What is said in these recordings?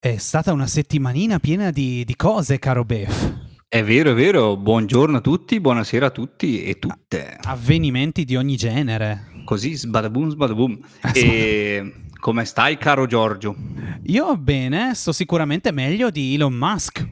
È stata una settimanina piena di, di cose, caro Bef. È vero, è vero. Buongiorno a tutti, buonasera a tutti e tutte. Avvenimenti di ogni genere. Così, sbadaboom, sbadaboom. E come stai, caro Giorgio? Io bene, sto sicuramente meglio di Elon Musk.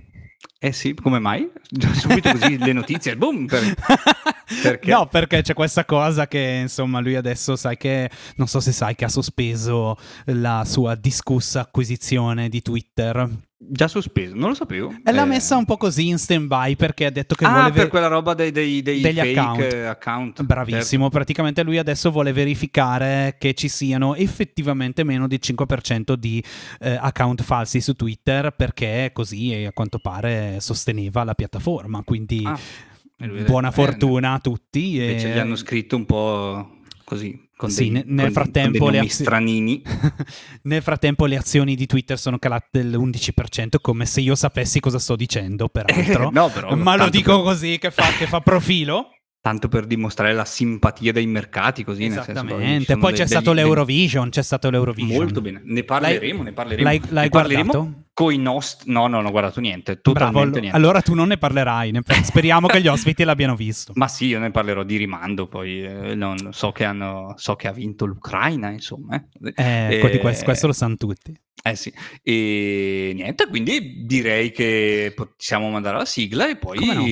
Eh sì, come mai? Subito così le notizie, boom! Per... Perché? No, perché c'è questa cosa che, insomma, lui adesso sai che, non so se sai che ha sospeso la sua discussa acquisizione di Twitter. Già sospeso, non lo sapevo. E l'ha eh... messa un po' così in stand by perché ha detto che ah, vuole... per quella roba dei, dei, dei degli account. account. Bravissimo, certo. praticamente lui adesso vuole verificare che ci siano effettivamente meno del 5% di eh, account falsi su Twitter perché così a quanto pare sosteneva la piattaforma, quindi... Ah Buona fortuna a tutti. E... Invece gli hanno scritto un po' così. Con sì, dei, nel, con frattempo con stranini. nel frattempo le azioni di Twitter sono calate dell'11%, come se io sapessi cosa sto dicendo, peraltro. no, però, Ma lo dico per... così, che fa, che fa profilo tanto per dimostrare la simpatia dei mercati, così Esattamente. Senso, poi c'è degli, stato l'Eurovision, c'è stato l'Eurovision. Molto bene, ne parleremo, l'hai, ne parleremo. L'hai, l'hai ne parleremo con i nostri... No, no, non ho guardato niente, totalmente Bravo, niente. Allora tu non ne parlerai, ne... speriamo che gli ospiti l'abbiano visto. Ma sì, io ne parlerò di rimando, poi eh, non, so, che hanno, so che ha vinto l'Ucraina, insomma. Eh, eh, di questo, questo lo sanno tutti. Eh sì, e niente, quindi direi che possiamo mandare la sigla e poi no?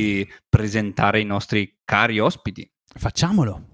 presentare i nostri cari ospiti. Facciamolo.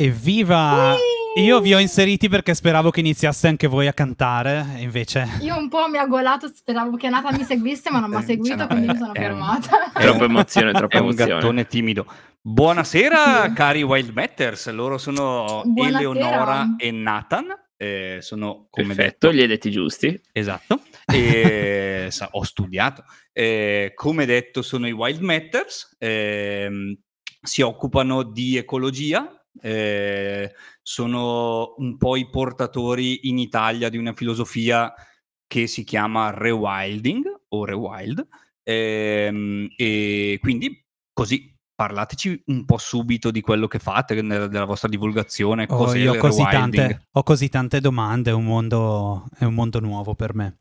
Evviva! Evviva! Io vi ho inseriti perché speravo che iniziaste anche voi a cantare, invece... Io un po' mi ha golato, speravo che Nata mi seguisse, ma non mi ha eh, seguito, quindi mi sono fermata. È troppa emozione, troppa è emozione. È un gattone timido. Buonasera, sì. cari Wild Matters. Loro sono Buonasera. Eleonora e Nathan. Eh, sono come Perfetto, detto, gli detti giusti. Esatto. E, sa, ho studiato. Eh, come detto, sono i Wild Matters. Eh, si occupano di ecologia, eh, sono un po' i portatori in Italia di una filosofia che si chiama rewilding o rewild ehm, e quindi così parlateci un po' subito di quello che fate nella, della vostra divulgazione oh, ho, così tante, ho così tante domande è un mondo, è un mondo nuovo per me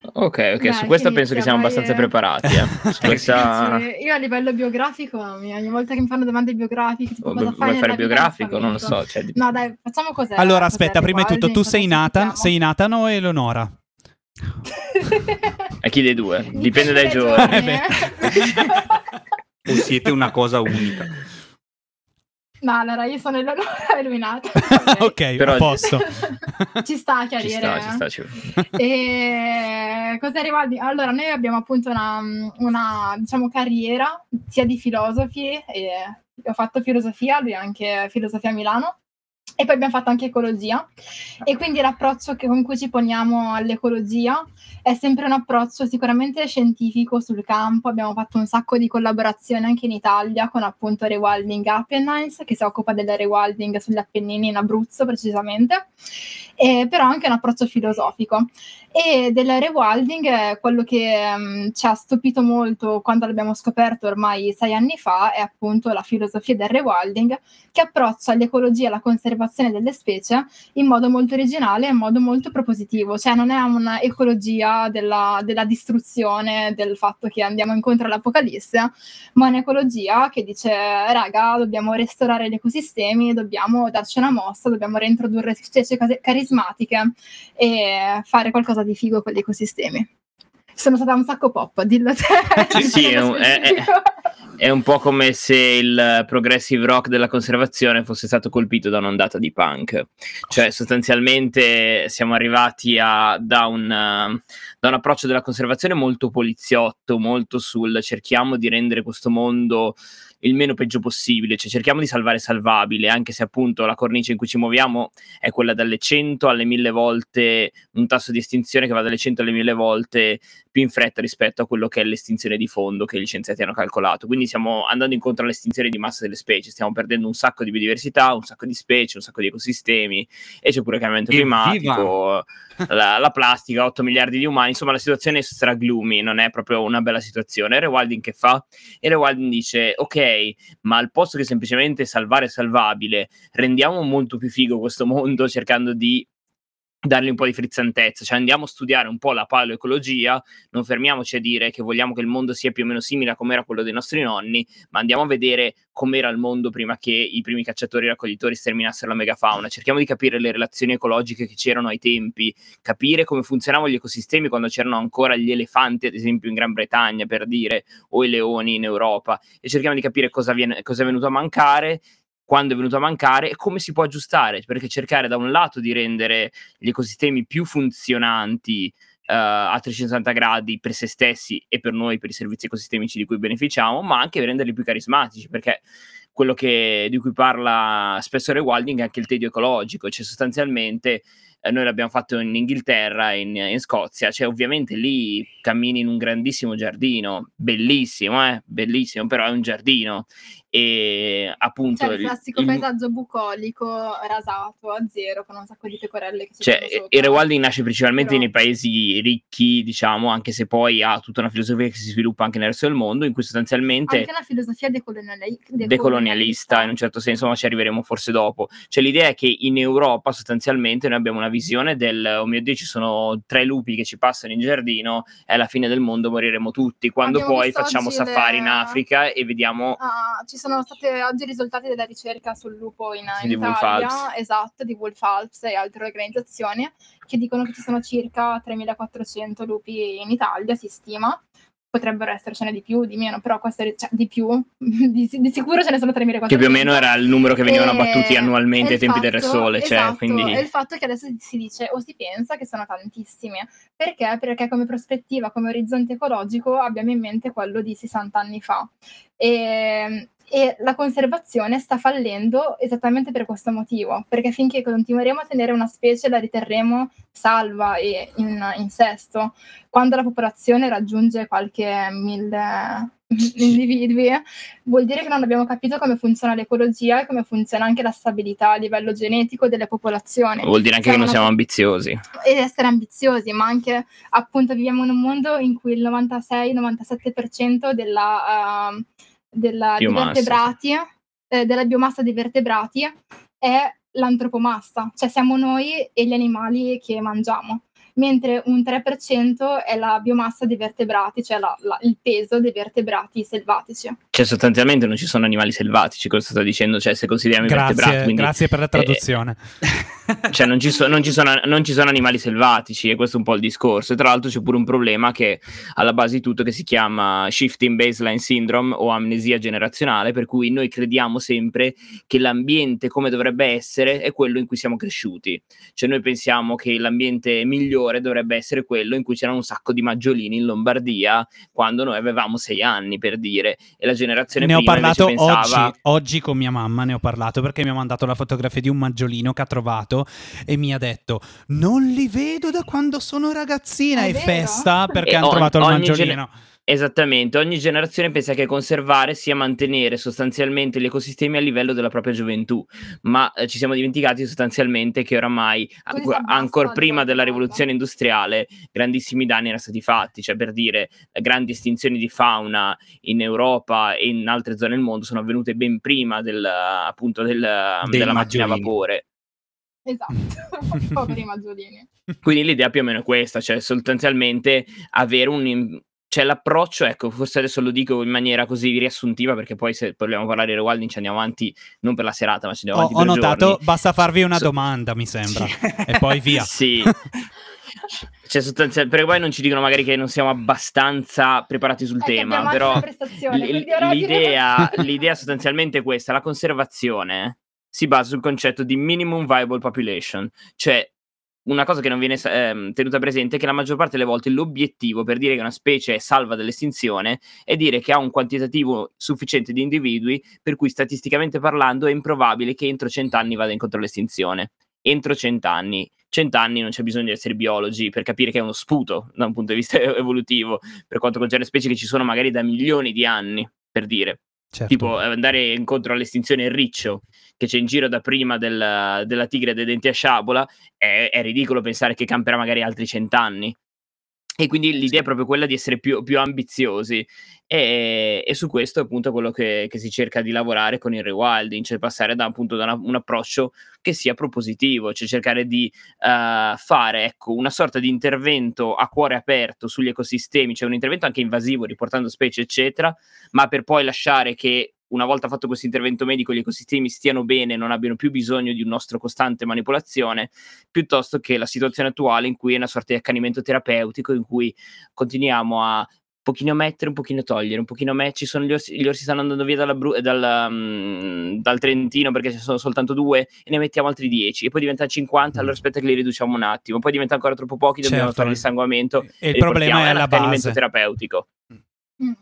Ok, ok, Beh, su questa penso che siamo abbastanza preparati. Eh. questa... Io a livello biografico, ogni volta che mi fanno domande biografiche, tipo, cosa vuoi fare biografico? Non lo so. Cioè... No, dai, facciamo così. Allora, aspetta, prima di tutto, tu sei Nathan, sei Nathan o Eleonora? A chi dei due? Dipende dai giorni. Eh, o siete una cosa unica. No, allora io sono Eleonora e lui Nata. ok, Però... a posto. ci sta a chiarire. Ci sta, ci sta. Ci... e cosa riguarda? Allora, noi abbiamo appunto una, una diciamo, carriera sia di filosofi, e ho fatto filosofia, lui anche filosofia a Milano, e poi abbiamo fatto anche ecologia. E quindi l'approccio che, con cui ci poniamo all'ecologia è sempre un approccio sicuramente scientifico sul campo. Abbiamo fatto un sacco di collaborazioni anche in Italia con appunto Rewilding Apennines, che si occupa del rewilding sugli Appennini in Abruzzo precisamente, e, però anche un approccio filosofico. E del rewilding, quello che um, ci ha stupito molto quando l'abbiamo scoperto ormai sei anni fa, è appunto la filosofia del rewilding, che approccia l'ecologia e la conservazione delle specie in modo molto originale e in modo molto propositivo, cioè non è un'ecologia della, della distruzione, del fatto che andiamo incontro all'apocalisse, ma un'ecologia che dice, raga, dobbiamo restaurare gli ecosistemi, dobbiamo darci una mossa, dobbiamo reintrodurre specie carismatiche e fare qualcosa qualcosa di figo con gli ecosistemi. Sono stata un sacco pop, dillo te. Sì, sì è, un, è, è, un po' come se il progressive rock della conservazione fosse stato colpito da un'ondata di punk. Cioè, sostanzialmente siamo arrivati a, da, un, da un approccio della conservazione molto poliziotto, molto sul cerchiamo di rendere questo mondo il meno peggio possibile, cioè cerchiamo di salvare salvabile, anche se appunto la cornice in cui ci muoviamo è quella dalle 100 alle 1000 volte, un tasso di estinzione che va dalle 100 alle 1000 volte più in fretta rispetto a quello che è l'estinzione di fondo che gli scienziati hanno calcolato. Quindi stiamo andando incontro all'estinzione di massa delle specie, stiamo perdendo un sacco di biodiversità, un sacco di specie, un sacco di ecosistemi e c'è pure il cambiamento climatico, la, la, plastica, 8 miliardi di umani, insomma la situazione è stra gloomy, non è proprio una bella situazione. E Rewilding che fa? E Rewilding dice, ok, ma al posto che semplicemente salvare salvabile, rendiamo molto più figo questo mondo cercando di dargli un po' di frizzantezza, cioè andiamo a studiare un po' la paleoecologia, non fermiamoci a dire che vogliamo che il mondo sia più o meno simile a come era quello dei nostri nonni, ma andiamo a vedere com'era il mondo prima che i primi cacciatori e raccoglitori sterminassero la megafauna, cerchiamo di capire le relazioni ecologiche che c'erano ai tempi, capire come funzionavano gli ecosistemi quando c'erano ancora gli elefanti, ad esempio in Gran Bretagna per dire, o i leoni in Europa, e cerchiamo di capire cosa, viene, cosa è venuto a mancare quando è venuto a mancare e come si può aggiustare, perché cercare da un lato di rendere gli ecosistemi più funzionanti uh, a 360 gradi per se stessi e per noi, per i servizi ecosistemici di cui beneficiamo, ma anche renderli più carismatici, perché quello che, di cui parla spesso Rewilding è anche il tedio ecologico, cioè sostanzialmente eh, noi l'abbiamo fatto in Inghilterra, in, in, Scozia, cioè ovviamente lì cammini in un grandissimo giardino, bellissimo, eh? bellissimo, però è un giardino e appunto cioè, il classico il... paesaggio bucolico rasato a zero con un sacco di pecorelle che cioè, il rewilding nasce principalmente Però... nei paesi ricchi diciamo anche se poi ha tutta una filosofia che si sviluppa anche nel resto del mondo in cui sostanzialmente anche una filosofia decoloniali... decolonialista decolonialista in un certo senso ma ci arriveremo forse dopo. Cioè l'idea è che in Europa sostanzialmente noi abbiamo una visione del oh mio dio ci sono tre lupi che ci passano in giardino è la fine del mondo moriremo tutti quando abbiamo poi facciamo safari le... in Africa e vediamo ah, ci sono stati oggi i risultati della ricerca sul lupo in, in Italia, esatto, di Wolf Alps e altre organizzazioni, che dicono che ci sono circa 3.400 lupi in Italia, si stima, potrebbero essercene di più, di meno, però questo è cioè, di più, di, di, sicuro ce ne sono 3.400. Che più o meno era il numero che venivano abbattuti annualmente ai tempi fatto, del Re Sole. Cioè, esatto, quindi... E il fatto che adesso si dice o si pensa che sono tantissime. Perché? Perché come prospettiva, come orizzonte ecologico abbiamo in mente quello di 60 anni fa. E e la conservazione sta fallendo esattamente per questo motivo, perché finché continueremo a tenere una specie la riterremo salva e in, in sesto, quando la popolazione raggiunge qualche mille individui, vuol dire che non abbiamo capito come funziona l'ecologia e come funziona anche la stabilità a livello genetico delle popolazioni. Vuol dire anche siamo che non siamo ambiziosi. Ed essere ambiziosi, ma anche appunto viviamo in un mondo in cui il 96-97% della... Uh, della, eh, della biomassa dei vertebrati è l'antropomassa, cioè siamo noi e gli animali che mangiamo mentre un 3% è la biomassa dei vertebrati, cioè la, la, il peso dei vertebrati selvatici. Cioè sostanzialmente non ci sono animali selvatici, cosa sto dicendo? Cioè se consideriamo grazie, i vertebrati... Quindi, grazie per la traduzione. Eh, cioè non ci, so, non, ci sono, non ci, sono, animali selvatici e questo è un po' il discorso. E tra l'altro c'è pure un problema che alla base di tutto che si chiama shifting baseline syndrome o amnesia generazionale, per cui noi crediamo sempre che l'ambiente come dovrebbe essere è quello in cui siamo cresciuti. Cioè noi pensiamo che l'ambiente migliore migliore dovrebbe essere quello in cui c'erano un sacco di maggiolini in Lombardia quando noi avevamo sei anni, per dire, e la generazione ne prima ho parlato pensava... oggi, oggi con mia mamma, ne ho parlato perché mi ha mandato la fotografia di un maggiolino che ha trovato e mi ha detto non li vedo da quando sono ragazzina È e vero? festa perché E hanno on- trovato il maggiolino. gene- Esattamente, ogni generazione pensa che conservare sia mantenere sostanzialmente gli ecosistemi a livello della propria gioventù, ma eh, ci siamo dimenticati sostanzialmente che oramai, si abbassa ancora prima della rivoluzione industriale, grandissimi danni erano stati fatti, cioè per dire, grandi estinzioni di fauna in Europa e in altre zone del mondo sono avvenute ben prima del, appunto del, della macchina a vapore. Esatto, poveri maggiolini. Quindi l'idea più o meno è questa, cioè sostanzialmente avere un... Cioè l'approccio, ecco, forse adesso lo dico in maniera così riassuntiva perché poi se vogliamo parlare di rewilding ci andiamo avanti non per la serata ma ci andiamo Ho, avanti ho per notato, giorni. basta farvi una So- domanda, mi sembra, e poi via. Sì. Cioè, sostanzialmente, perché poi non ci dicono magari che non siamo abbastanza preparati sul È che tema, però l- l'idea, l'idea sostanzialmente è questa, la conservazione si basa sul concetto di minimum viable population, cioè una cosa che non viene eh, tenuta presente è che la maggior parte delle volte l'obiettivo per dire che una specie è salva dall'estinzione è dire che ha un quantitativo sufficiente di individui per cui statisticamente parlando è improbabile che entro cent'anni vada incontro all'estinzione. Entro cent'anni. Cent'anni non c'è bisogno di essere biologi per capire che è uno sputo da un punto di vista evolutivo, per quanto concerne specie che ci sono magari da milioni di anni, per dire. Certo. Tipo eh, andare incontro all'estinzione il riccio che c'è in giro da prima del, della tigre dei denti a sciabola, è, è, ridicolo pensare che camperà magari altri cent'anni. E quindi l'idea è proprio quella di essere più, più ambiziosi. E, e, su questo è appunto quello che, che, si cerca di lavorare con il rewilding, cioè passare da, appunto, da una, un approccio che sia propositivo, cioè cercare di uh, fare ecco, una sorta di intervento a cuore aperto sugli ecosistemi, cioè un intervento anche invasivo, riportando specie, eccetera, ma per poi lasciare che una volta fatto questo intervento medico gli ecosistemi stiano bene, non abbiano più bisogno di un nostro costante manipolazione, piuttosto che la situazione attuale in cui è una sorta di accanimento terapeutico, in cui continuiamo a un pochino mettere, un pochino togliere, un pochino mettere, ci sono gli orsi, gli orsi stanno andando via dalla Bru- dal, um, dal, Trentino perché ci sono soltanto due e ne mettiamo altri 10 e poi diventano 50, allora aspetta che li riduciamo un attimo, poi diventa ancora troppo pochi, dobbiamo certo. fare il sanguamento e il problema è l'accanimento terapeutico. Mm.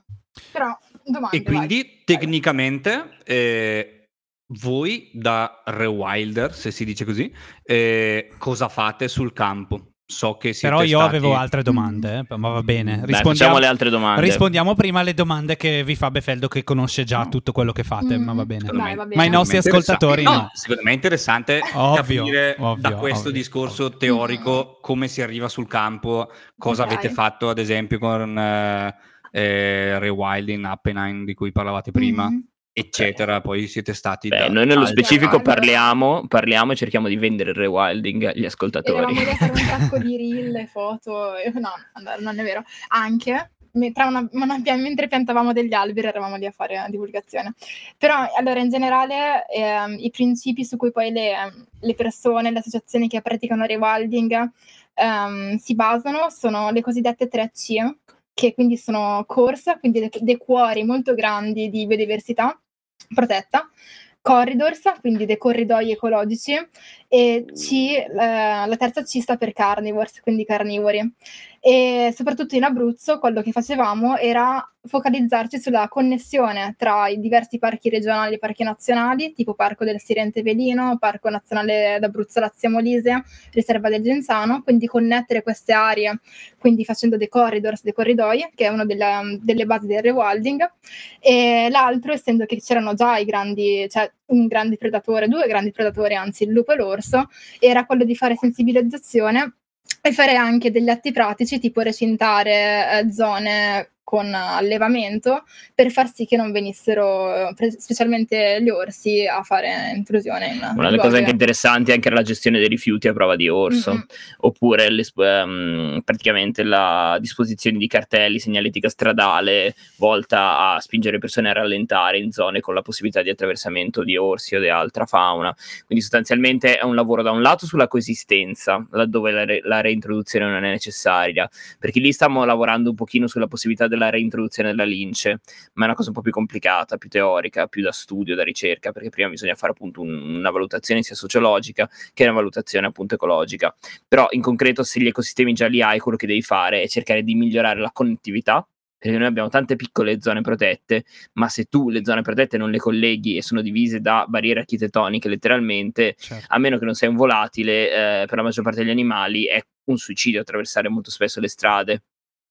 Però Domande, e quindi vai. tecnicamente eh, voi da rewilder, se si dice così, eh, cosa fate sul campo? So che Però io stati... avevo altre domande, eh, ma va bene. Rispondiamo Beh, altre domande. Rispondiamo prima alle domande che vi fa Befeldo, che conosce già no. tutto quello che fate, mm. ma va bene. Dai, va bene. Ma i nostri ascoltatori no. no. Secondo me è interessante ovvio, capire ovvio, da questo ovvio. discorso teorico come si arriva sul campo, cosa okay. avete fatto ad esempio con... Eh, eh, Rewilding, Appenine di cui parlavate prima. Mm-hmm eccetera. Poi siete stati. Beh, noi nello specifico parliamo, parliamo, e cerchiamo di vendere il rewilding agli ascoltatori. Eravamo fare un sacco di reel, foto. No, non è vero. Anche una, una, mentre piantavamo degli alberi eravamo lì a fare una divulgazione. Però allora in generale eh, i principi su cui poi le, le, persone, le associazioni che praticano rewilding eh, si basano sono le cosiddette 3C, che quindi sono corsa, quindi dei, dei cuori molto grandi di biodiversità protetta, corridors, quindi dei corridoi ecologici, e C, eh, la terza C sta per carnivores, quindi carnivori. E soprattutto in Abruzzo quello che facevamo era focalizzarci sulla connessione tra i diversi parchi regionali e parchi nazionali, tipo Parco del Sirente Velino, Parco Nazionale d'Abruzzo Lazio Molise, Riserva del Genzano, quindi connettere queste aree, quindi facendo dei corridors, dei corridoi, che è una delle, delle basi del rewilding, e l'altro, essendo che c'erano già i grandi, cioè un grande predatore, due grandi predatori, anzi il lupo e l'orso, era quello di fare sensibilizzazione e fare anche degli atti pratici tipo recintare eh, zone con allevamento per far sì che non venissero, specialmente gli orsi, a fare intrusione. In Una delle cose anche interessanti è anche la gestione dei rifiuti a prova di orso, mm-hmm. oppure um, praticamente la disposizione di cartelli, segnaletica stradale volta a spingere persone a rallentare in zone con la possibilità di attraversamento di orsi o di altra fauna. Quindi sostanzialmente è un lavoro da un lato sulla coesistenza, laddove la, re- la reintroduzione non è necessaria, perché lì stiamo lavorando un pochino sulla possibilità della reintroduzione della lince, ma è una cosa un po' più complicata, più teorica, più da studio, da ricerca, perché prima bisogna fare appunto un, una valutazione sia sociologica che una valutazione appunto ecologica. Però in concreto se gli ecosistemi già li hai, quello che devi fare è cercare di migliorare la connettività, perché noi abbiamo tante piccole zone protette, ma se tu le zone protette non le colleghi e sono divise da barriere architettoniche letteralmente, certo. a meno che non sei un volatile, eh, per la maggior parte degli animali è un suicidio attraversare molto spesso le strade.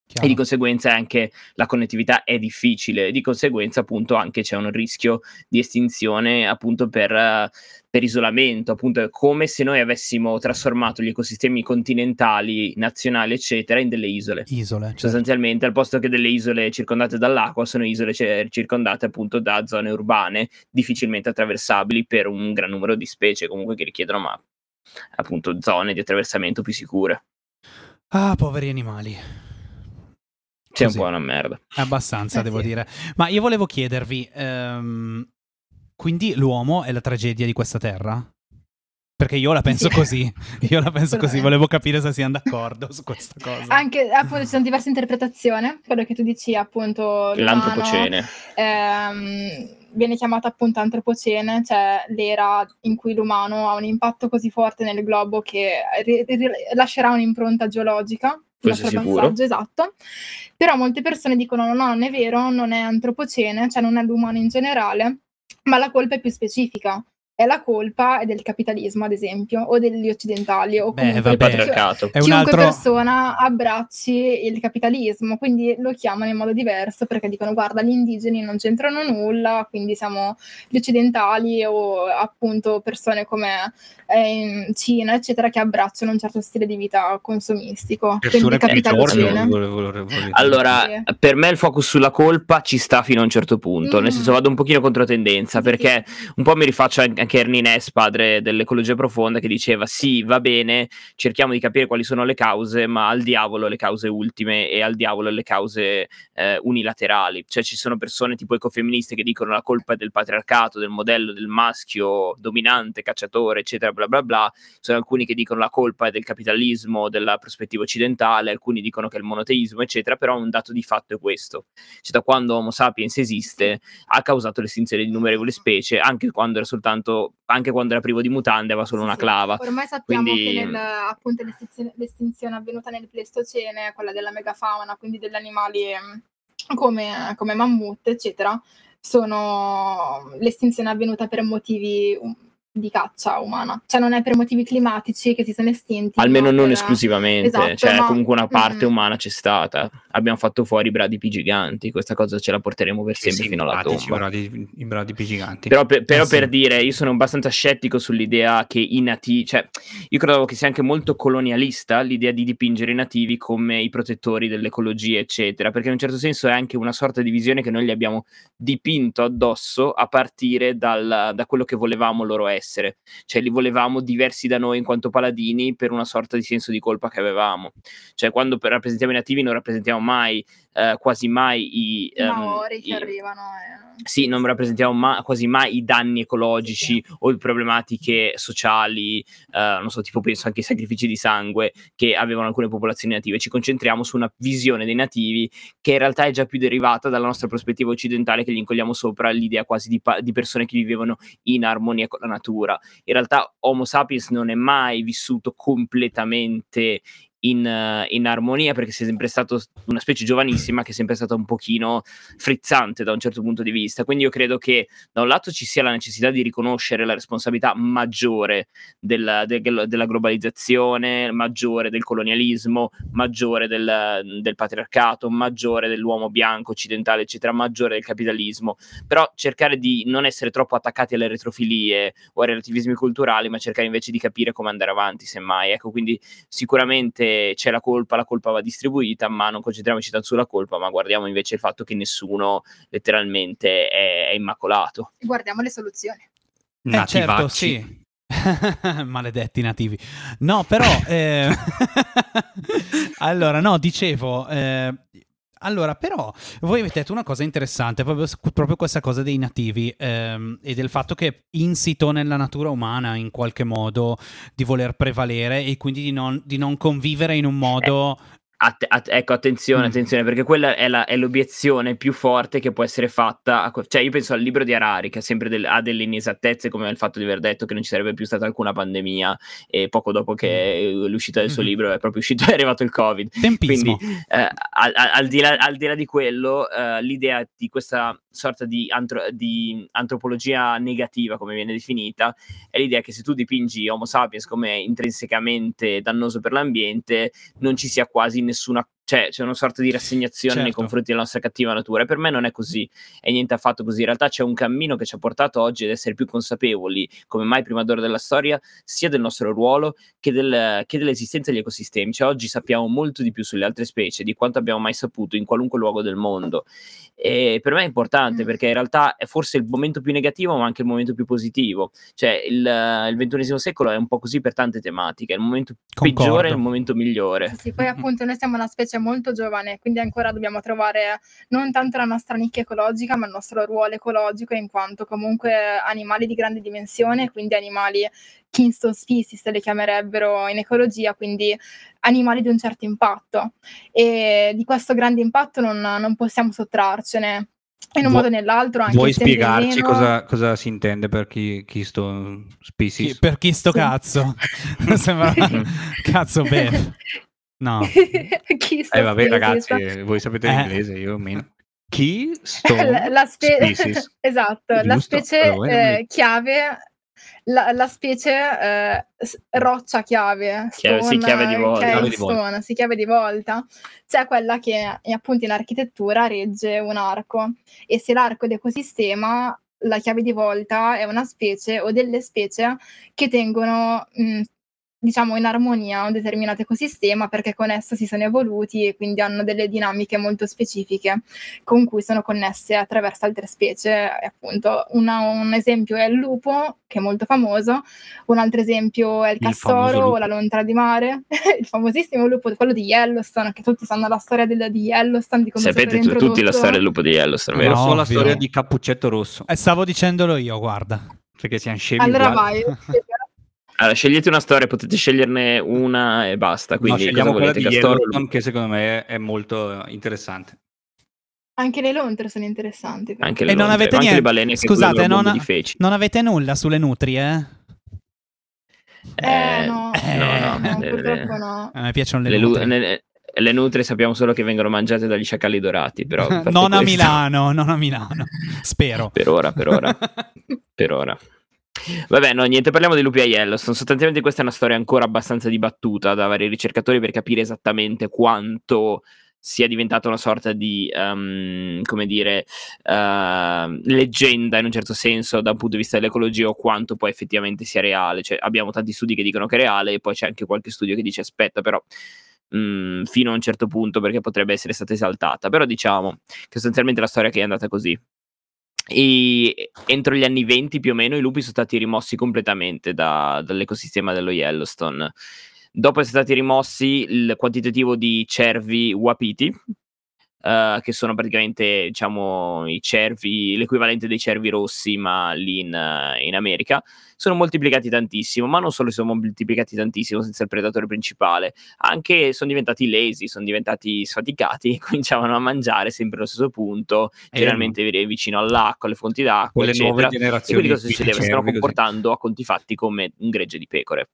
Chiaro. E di conseguenza anche la connettività è difficile, di conseguenza appunto anche c'è un rischio di estinzione appunto per, per isolamento, appunto è come se noi avessimo trasformato gli ecosistemi continentali, nazionali eccetera in delle isole. Isole. Certo. Sostanzialmente al posto che delle isole circondate dall'acqua sono isole c- circondate appunto da zone urbane difficilmente attraversabili per un gran numero di specie comunque che richiedono ma appunto zone di attraversamento più sicure. Ah, poveri animali. C'è Così. un po' una merda. Abbastanza, eh, devo sì. dire. Ma io volevo chiedervi, um, quindi l'uomo è la tragedia di questa terra? Perché io la penso sì. così, io la penso così, volevo capire se siamo d'accordo su questa cosa. Anche, appunto, ci sono diverse interpretazioni, quello che tu dici appunto... L'antropocene. Ehm, viene chiamata appunto antropocene, cioè l'era in cui l'umano ha un impatto così forte nel globo che ri- ri- lascerà un'impronta geologica. Questo sicuro. esatto. Però molte persone dicono: no, non è vero, non è antropocene, cioè non è l'umano in generale, ma la colpa è più specifica è la colpa del capitalismo, ad esempio, o degli occidentali, o comunque del patriarcato. È chiunque altro... persona abbracci il capitalismo, quindi lo chiamano in modo diverso perché dicono guarda gli indigeni non c'entrano nulla, quindi siamo gli occidentali o appunto persone come eh, in Cina, eccetera, che abbracciano un certo stile di vita consumistico. Persone Allora, sì. per me il focus sulla colpa ci sta fino a un certo punto, mm. nel senso vado un pochino contro tendenza, perché un po' mi rifaccio anche anche Ernie Ness, padre dell'ecologia profonda, che diceva sì, va bene, cerchiamo di capire quali sono le cause, ma al diavolo le cause ultime e al diavolo le cause eh, unilaterali. Cioè ci sono persone tipo ecofemministe che dicono la colpa è del patriarcato, del modello del maschio dominante, cacciatore, eccetera, bla bla bla. Sono alcuni che dicono la colpa è del capitalismo, della prospettiva occidentale, alcuni dicono che è il monoteismo, eccetera, però un dato di fatto è questo. Cioè da quando Homo sapiens esiste ha causato l'estinzione di innumerevoli specie, anche quando era soltanto anche quando era privo di mutande, aveva solo sì, una clava. Ormai sappiamo quindi... che nel, appunto l'estinzione, l'estinzione avvenuta nel Pleistocene, quella della megafauna, quindi degli animali mm, come, come mammut, eccetera, sono l'estinzione avvenuta per motivi di caccia umana, cioè non è per motivi climatici che si sono estinti. Almeno non per... esclusivamente, esatto, cioè ma... comunque una parte mm-hmm. umana c'è stata. Abbiamo fatto fuori i bradipi giganti, questa cosa ce la porteremo per sempre sì, fino alla tomba. Bradipi, I bradipi giganti. Però, per, però eh, per sì. dire, io sono abbastanza scettico sull'idea che i nativi, cioè io credo che sia anche molto colonialista l'idea di dipingere i nativi come i protettori dell'ecologia, eccetera, perché in un certo senso è anche una sorta di visione che noi gli abbiamo dipinto addosso a partire dal, da quello che volevamo loro essere essere, cioè li volevamo diversi da noi in quanto paladini per una sorta di senso di colpa che avevamo, cioè quando rappresentiamo i nativi non rappresentiamo mai eh, quasi mai i, um, Maori che i, arrivano. Eh. Sì, non rappresentiamo ma- quasi mai i danni ecologici sì. o le problematiche sociali, eh, non so, tipo penso anche ai sacrifici di sangue che avevano alcune popolazioni native. Ci concentriamo su una visione dei nativi che in realtà è già più derivata dalla nostra prospettiva occidentale che gli incogliamo sopra l'idea quasi di, pa- di persone che vivevano in armonia con la natura. In realtà Homo sapiens non è mai vissuto completamente in, uh, in, armonia perché sei sempre stato una specie giovanissima che è sempre stata un pochino frizzante da un certo punto di vista. Quindi io credo che da un lato ci sia la necessità di riconoscere la responsabilità maggiore della, del, della globalizzazione, maggiore del colonialismo, maggiore del, del, patriarcato, maggiore dell'uomo bianco occidentale, eccetera, maggiore del capitalismo. Però cercare di non essere troppo attaccati alle retrofilie o ai relativismi culturali, ma cercare invece di capire come andare avanti, semmai. Ecco, quindi sicuramente c'è la colpa, la colpa va distribuita, ma non concentriamoci tanto sulla colpa, ma guardiamo invece il fatto che nessuno letteralmente è, è immacolato. Guardiamo le soluzioni. Eh certo, sì. Maledetti nativi. No, però... Eh... allora, no, dicevo... Eh... Allora, però, voi avete detto una cosa interessante, proprio, proprio questa cosa dei nativi ehm, e del fatto che insito nella natura umana, in qualche modo, di voler prevalere e quindi di non, di non convivere in un modo Att- att- ecco, attenzione, mm. attenzione, perché quella è, la, è, l'obiezione più forte che può essere fatta. A, cioè, io penso al libro di Harari, che ha, del, ha delle inesattezze, come il fatto di aver detto che non ci sarebbe più stata alcuna pandemia, e poco dopo che mm. l'uscita del suo mm-hmm. libro è proprio uscito, è arrivato il Covid. Tempismo. Quindi, eh, al, al, di là, al, di là, di quello, eh, l'idea di questa sorta di, antro- di, antropologia negativa, come viene definita, è l'idea che se tu dipingi Homo sapiens come intrinsecamente dannoso per l'ambiente, non ci sia quasi nessuna cioè c'è una sorta di rassegnazione certo. nei confronti della nostra cattiva natura e per me non è così, è niente affatto così, in realtà c'è un cammino che ci ha portato oggi ad essere più consapevoli come mai prima d'ora della storia sia del nostro ruolo che, del, che dell'esistenza degli ecosistemi, cioè oggi sappiamo molto di più sulle altre specie di quanto abbiamo mai saputo in qualunque luogo del mondo e per me è importante mm. perché in realtà è forse il momento più negativo ma anche il momento più positivo, cioè il, il XXI secolo è un po' così per tante tematiche, il momento Concordo. peggiore è il momento migliore. Sì, sì, poi appunto noi siamo una specie specie molto giovane, quindi ancora dobbiamo trovare non tanto la nostra nicchia ecologica, ma il nostro ruolo ecologico, in quanto comunque animali di grande dimensione, quindi animali Kingston species le chiamerebbero in ecologia, quindi animali di un certo impatto. E di questo grande impatto non, non possiamo sottrarcene. in un modo o nell'altro. Anche vuoi spiegarci cosa, cosa, si intende per chi, chi sto species? Chi, per chi sto sì. cazzo? Sembra cazzo beh. No. chi eh vabbè ragazzi, voi sapete eh. l'inglese, io meno. Chi sto la, la spe- esatto, Giusto? la specie eh, chiave la, la, specie eh, roccia chiave, stone, chiave, sì, chiave di volta. Chiave di volta. Sì, chiave di volta, c'è quella che appunto in architettura regge un arco e se l'arco d'ecosistema la chiave di volta è una specie o delle specie che tengono mh, diciamo in armonia un determinato ecosistema perché con esso si sono evoluti e quindi hanno delle dinamiche molto specifiche con cui sono connesse attraverso altre specie. E appunto una, un esempio è il lupo, che è molto famoso, un altro esempio è il, il castoro o la lontra di mare, il famosissimo lupo, quello di Yellowstone, che tutti sanno la storia del, di Yellowstone. Di come Sapete tu, tutti la storia del lupo di Yellowstone, vero? No, solo la storia di Cappuccetto Rosso. Eh, stavo dicendolo io, guarda. Perché siamo scemi Allora uguali. vai. Allora, scegliete una storia, potete sceglierne una e basta. Quindi, no, scegliamo quella di Yellowstone, che secondo me è molto interessante. Anche le lontre sono interessanti. Anche le, e non avete niente. balene Scusate, non, a... non, avete nulla sulle nutrie? Eh, eh no. Eh, no, no, no, eh, purtroppo no. A me piacciono le, le nutrie. Le, le nutrie sappiamo solo che vengono mangiate dagli sciacalli dorati, però... non a Milano, non a Milano, spero. per ora, per ora. per ora. Vabbè, no, niente, parliamo dei lupi a Yellowstone. Sostanzialmente questa è una storia ancora abbastanza dibattuta da vari ricercatori per capire esattamente quanto sia diventata una sorta di, um, come dire, uh, leggenda in un certo senso da un punto di vista dell'ecologia o quanto poi effettivamente sia reale. Cioè, abbiamo tanti studi che dicono che è reale e poi c'è anche qualche studio che dice aspetta, però mh, fino a un certo punto perché potrebbe essere stata esaltata. Però diciamo che sostanzialmente la storia che è andata così. E entro gli anni 20 più o meno i lupi sono stati rimossi completamente da, dall'ecosistema dello Yellowstone. Dopo essere stati rimossi, il quantitativo di cervi wapiti, uh, che sono praticamente diciamo, cervi, l'equivalente dei cervi rossi, ma lì in, uh, in America, sono moltiplicati tantissimo, ma non solo si sono moltiplicati tantissimo senza il predatore principale, anche sono diventati lazy, sono diventati sfaticati, cominciavano a mangiare sempre allo stesso punto, eh, generalmente no. vicino all'acqua, alle fonti d'acqua, eccetera. E quindi cosa succedeva? Si stavano comportando a conti fatti come un gregge di pecore.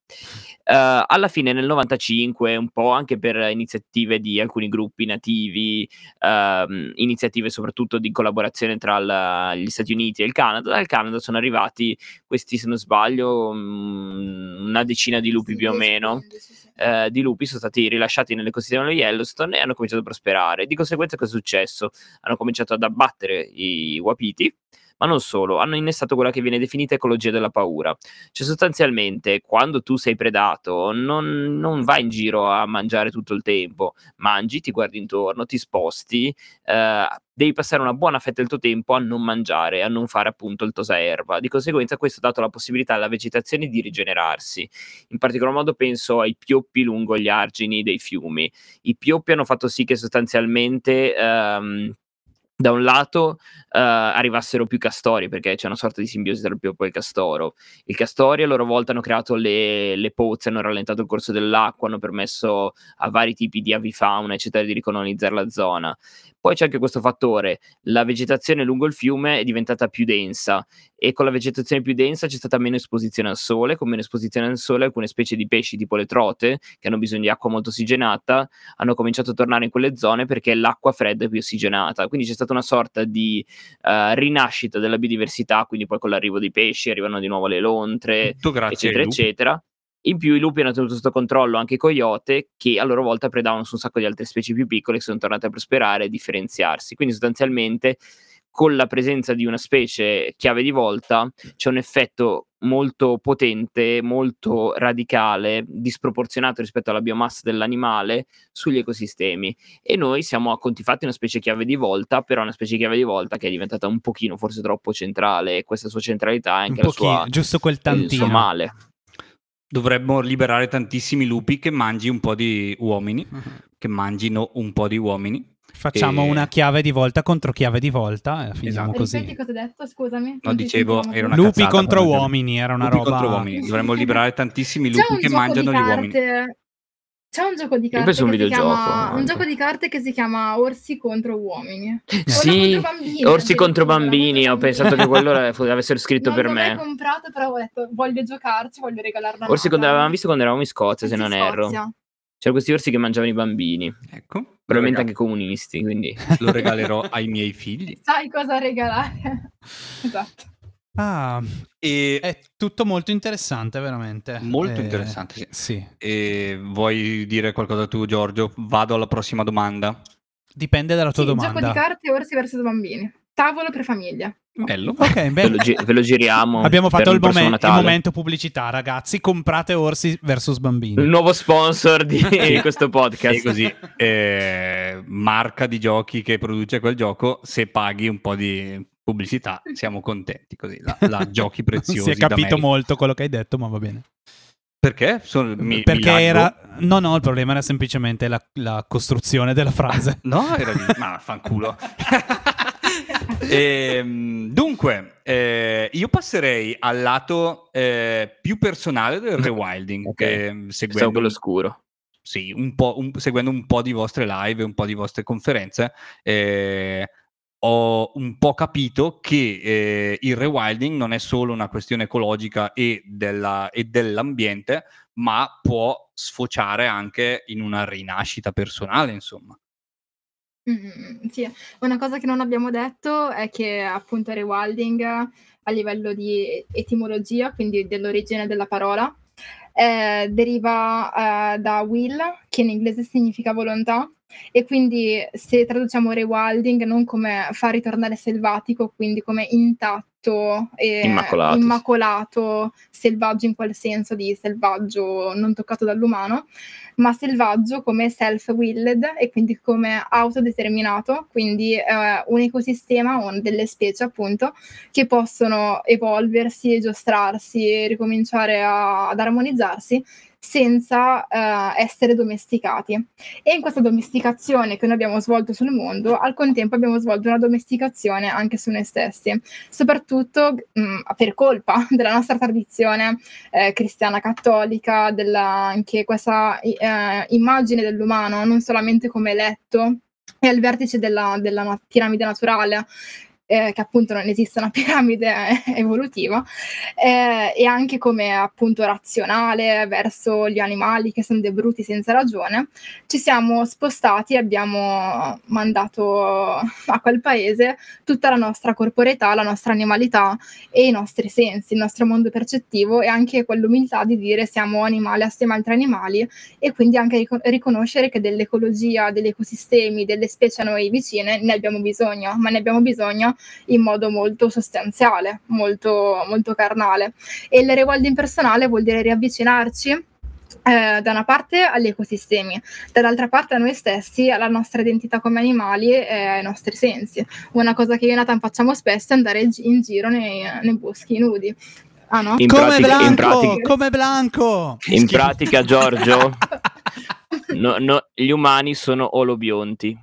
Uh, alla fine nel 95, un po' anche per iniziative di alcuni gruppi nativi, uh, iniziative soprattutto di collaborazione tra la, gli Stati Uniti e il Canada, dal Canada sono arrivati questi, se non sbaglio, mm, una decina di lupi più o meno. Eh, di lupi sono stati rilasciati nell'ecosistema di Yellowstone e hanno cominciato a prosperare. Di conseguenza, cosa è successo? Hanno cominciato ad abbattere i wapiti ma non solo, hanno innestato quella che viene definita ecologia della paura. Cioè sostanzialmente quando tu sei predato non, non vai in giro a mangiare tutto il tempo, mangi, ti guardi intorno, ti sposti, eh, devi passare una buona fetta del tuo tempo a non mangiare, a non fare appunto il tosaerba. Di conseguenza questo ha dato la possibilità alla vegetazione di rigenerarsi. In particolar modo penso ai pioppi lungo gli argini dei fiumi. I pioppi hanno fatto sì che sostanzialmente... Um, da un lato uh, arrivassero più castori, perché c'è una sorta di simbiosi tra il pioppo e il castoro. I castori a loro volta hanno creato le, le pozze, hanno rallentato il corso dell'acqua, hanno permesso a vari tipi di avifauna, eccetera, di ricolonizzare la zona. Poi c'è anche questo fattore, la vegetazione lungo il fiume è diventata più densa e con la vegetazione più densa c'è stata meno esposizione al sole, con meno esposizione al sole alcune specie di pesci tipo le trote, che hanno bisogno di acqua molto ossigenata, hanno cominciato a tornare in quelle zone perché l'acqua fredda è più ossigenata, quindi c'è stata una sorta di uh, rinascita della biodiversità, quindi poi con l'arrivo dei pesci arrivano di nuovo le lontre, eccetera, eccetera. In più i lupi hanno tenuto sotto controllo anche i coyote che a loro volta predavano su un sacco di altre specie più piccole che sono tornate a prosperare e differenziarsi. Quindi sostanzialmente con la presenza di una specie chiave di volta c'è un effetto molto potente, molto radicale, disproporzionato rispetto alla biomassa dell'animale sugli ecosistemi. E noi siamo a conti fatti una specie chiave di volta, però una specie chiave di volta che è diventata un pochino forse troppo centrale e questa sua centralità è anche un la sua, giusto quel tantino. il suo male dovremmo liberare tantissimi lupi che mangi un po' di uomini, uh-huh. che mangino un po' di uomini. Facciamo e... una chiave di volta contro chiave di volta e finiamo esatto. così. Ripeti cosa hai detto, scusami. No, dicevo, era una Lupi cazzata, contro uomini, era una lupi roba... contro uomini. Dovremmo liberare tantissimi lupi che mangiano gli uomini. C'è un gioco di carte. penso un che si videogioco, chiama- un gioco di carte che si chiama Orsi contro uomini. Sì, contro bambini, Orsi contro bambini. Ho contro pensato che quello era- fo- avessero scritto non per l'ho mai me. comprato, però ho detto voglio giocarci, voglio regalarlo a Orsi quando l'avevamo visto quando eravamo in Scozia, se non erro. C'erano questi orsi che mangiavano i bambini, Ecco, probabilmente anche comunisti, quindi... lo regalerò ai miei figli. Sai cosa regalare. esatto. Ah, E è tutto molto interessante, veramente. Molto Eh, interessante, sì. Sì. E vuoi dire qualcosa tu, Giorgio? Vado alla prossima domanda. Dipende dalla tua Sì, domanda. gioco di carte Orsi versus bambini. Tavolo per famiglia. Bello. Ok, Ve beh, lo, gi- ve lo giriamo. abbiamo per fatto il, prossimo momen- il Natale. momento pubblicità, ragazzi. Comprate orsi versus bambini. Il nuovo sponsor di questo podcast. E così, eh, marca di giochi che produce quel gioco, se paghi un po' di pubblicità, siamo contenti. Così, la, la giochi Non preziosi. si è capito molto quello che hai detto, ma va bene. Perché? Sono- mi- Perché mi era. No, no, il problema era semplicemente la, la costruzione della frase. No, era lì. Ma fanculo. Ehm, dunque, eh, io passerei al lato eh, più personale del rewilding. Ok. eh, Stavo seguendo, quello scuro. sì, un po', un- seguendo un po' di vostre live, un po' di vostre conferenze, eh, ho un po' capito che eh, il rewilding non è solo una questione ecologica e, della- e dell'ambiente, ma può sfociare anche in una rinascita personale, insomma. Mm, sì, una cosa che non abbiamo detto è che appunto il rewilding a livello di etimologia, quindi dell'origine della parola, eh, deriva eh, da will, che in inglese significa volontà, e quindi se traduciamo rewilding non come far ritornare selvatico, quindi come intatto e Immacolato, immacolato, selvaggio in quel senso di selvaggio non toccato dall'umano, ma selvaggio come self-willed e quindi come autodeterminato, quindi eh, un ecosistema o delle specie appunto che possono evolversi, giostrarsi, ricominciare a- ad armonizzarsi senza eh, essere domesticati. E in questa domesticazione che noi abbiamo svolto sul mondo, al contempo abbiamo svolto una domesticazione anche su noi stessi, soprattutto mh, per colpa della nostra tradizione eh, cristiana cattolica, della, anche questa eh, immagine dell'umano non solamente come eletto e al vertice della, della piramide naturale, eh, che appunto non esiste una piramide evolutiva, eh, e anche come appunto razionale verso gli animali che sono dei bruti senza ragione, ci siamo spostati e abbiamo mandato a quel paese tutta la nostra corporeità, la nostra animalità e i nostri sensi, il nostro mondo percettivo e anche quell'umiltà di dire siamo animali assieme a altri animali e quindi anche rico- riconoscere che dell'ecologia, degli ecosistemi, delle specie a noi vicine ne abbiamo bisogno, ma ne abbiamo bisogno in modo molto sostanziale, molto, molto carnale. E il rewilding personale vuol dire riavvicinarci eh, da una parte agli ecosistemi, dall'altra parte a noi stessi, alla nostra identità come animali e ai nostri sensi. Una cosa che io e Nathan facciamo spesso è andare gi- in giro nei, nei boschi nudi. Ah no? In come pratica- in Blanco! pratica- Come Blanco! In pratica, Giorgio, no- no, gli umani sono olobionti.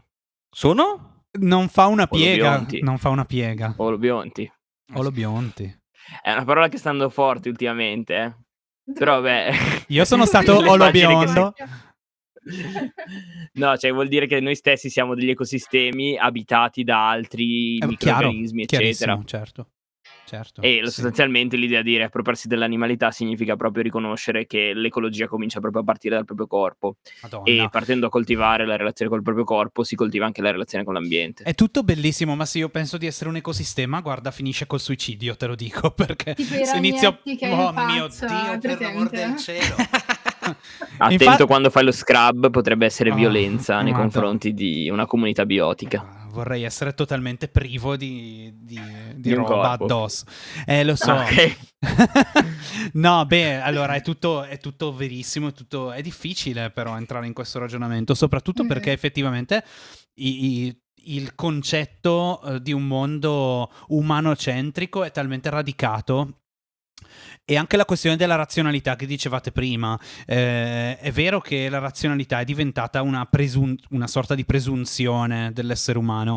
Sono? Non fa una piega. Non fa una piega. Olobionti. Olobionti. È una parola che sta andando forte ultimamente, eh. Però beh... Io sono stato che olobiondo. No, cioè vuol dire che noi stessi siamo degli ecosistemi abitati da altri chiaro, microrganismi, eccetera. certo. Certo. E sì. sostanzialmente l'idea di riappropriarsi dell'animalità significa proprio riconoscere che l'ecologia comincia proprio a partire dal proprio corpo Madonna. e partendo a coltivare la relazione col proprio corpo si coltiva anche la relazione con l'ambiente. È tutto bellissimo, ma se io penso di essere un ecosistema, guarda, finisce col suicidio, te lo dico, perché Tipo se inizio... Oh mio faccia, Dio, per l'amor del cielo. Attento Infa- quando fai lo scrub, potrebbe essere Oh, violenza nei confronti di una comunità biotica. Ah, Vorrei essere totalmente privo di, di- di Di un roba corpo. addosso. Eh, lo so. Ok. no, beh, allora è tutto, è tutto verissimo, è, tutto- è difficile però entrare in questo ragionamento, soprattutto Mm. perché effettivamente i- i- il concetto eh, di un mondo umanocentrico è talmente radicato. E anche la questione della razionalità che dicevate prima, eh, è vero che la razionalità è diventata una, presun- una sorta di presunzione dell'essere umano,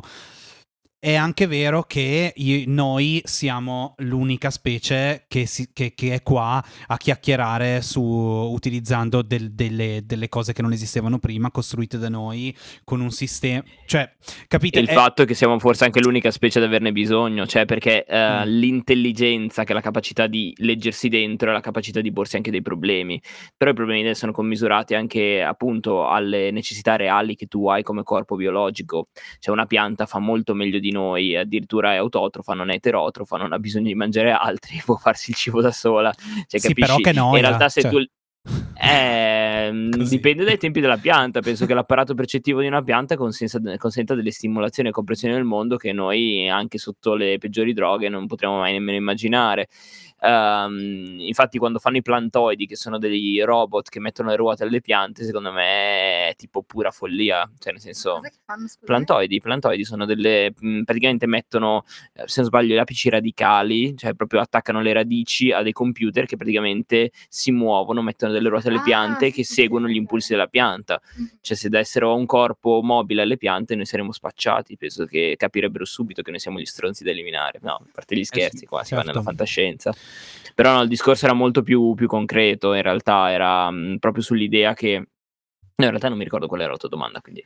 è anche vero che noi siamo l'unica specie che, si, che, che, è qua a chiacchierare su utilizzando del, delle, delle, cose che non esistevano prima, costruite da noi con un sistema. Cioè, capite? il è... fatto è che siamo forse anche l'unica specie ad averne bisogno, cioè perché uh, mm. l'intelligenza, che è la capacità di leggersi dentro, è la capacità di porsi anche dei problemi. Però i problemi sono commisurati anche appunto alle necessità reali che tu hai come corpo biologico. Cioè, una pianta fa molto meglio di noi, addirittura è autotrofa, non è eterotrofa, non ha bisogno di mangiare altri, può farsi il cibo da sola. Cioè, sì, capisci? però che noia, In realtà se cioè... tu... Eh, dipende dai tempi della pianta. Penso che l'apparato percettivo di una pianta consenta, delle stimolazioni e compressioni del mondo che noi, anche sotto le peggiori droghe, non potremmo mai nemmeno immaginare. Um, infatti, quando fanno i plantoidi, che sono dei robot che mettono le ruote alle piante, secondo me è tipo pura follia. Cioè, nel senso, fanno, plantoidi, plantoidi sono delle mh, praticamente mettono, eh, se non sbaglio, gli apici radicali, cioè proprio attaccano le radici a dei computer che praticamente si muovono, mettono delle ruote alle ah, piante sì, che sì, seguono sì, gli impulsi della pianta. Mm. Cioè, se dessero un corpo mobile alle piante, noi saremmo spacciati. Penso che capirebbero subito che noi siamo gli stronzi da eliminare. No, a parte gli scherzi, eh qua si va nella certo. fantascienza. Però no, il discorso era molto più, più concreto, in realtà era mh, proprio sull'idea che... No, in realtà non mi ricordo qual era la tua domanda, quindi...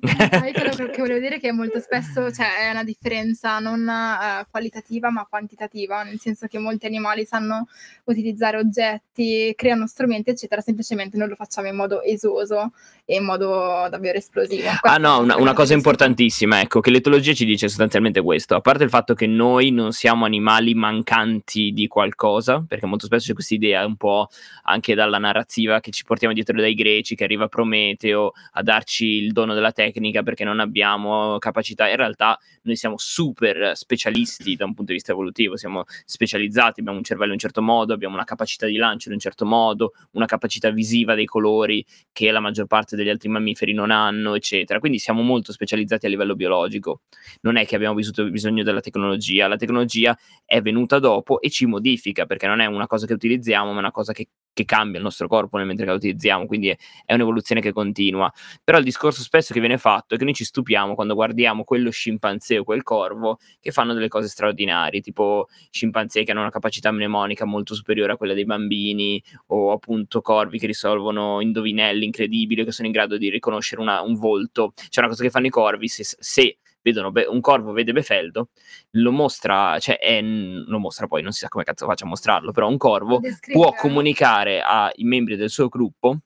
Ah, quello che volevo dire che molto spesso cioè, è una differenza non uh, qualitativa ma quantitativa, nel senso che molti animali sanno utilizzare oggetti, creano strumenti, eccetera, semplicemente non lo facciamo in modo esoso e in modo davvero esplosivo. Questa ah no, una, una cosa importantissima, ecco, che l'etologia ci dice sostanzialmente questo, a parte il fatto che noi non siamo animali mancanti di qualcosa, perché molto spesso c'è questa idea un po' anche dalla narrativa che ci portiamo dietro dai greci, che arriva Prometeo a darci il dono della tecnica perché non abbiamo capacità. In realtà noi siamo super specialisti da un punto di vista evolutivo, siamo specializzati, abbiamo un cervello in un certo modo, abbiamo una capacità di lancio in un certo modo, una capacità visiva dei colori che la maggior parte degli altri mammiferi non hanno, eccetera. Quindi siamo molto specializzati a livello biologico. Non è che abbiamo bisogno della tecnologia, la tecnologia è venuta dopo e ci modifica perché non è una cosa che utilizziamo, ma una cosa che che cambia il nostro corpo nel mentre la utilizziamo, quindi è, è, un'evoluzione che continua. Però il discorso spesso che viene fatto è che noi ci stupiamo quando guardiamo quello scimpanzé o quel corvo che fanno delle cose straordinarie, tipo scimpanzé che hanno una capacità mnemonica molto superiore a quella dei bambini, o appunto corvi che risolvono indovinelli incredibili, che sono in grado di riconoscere una, un volto. C'è una cosa che fanno i corvi, se, se vedono Be- un corvo vede Befeldo, lo mostra, cioè è, lo mostra poi, non si sa come cazzo faccia a mostrarlo, però un corvo può comunicare ai membri del suo gruppo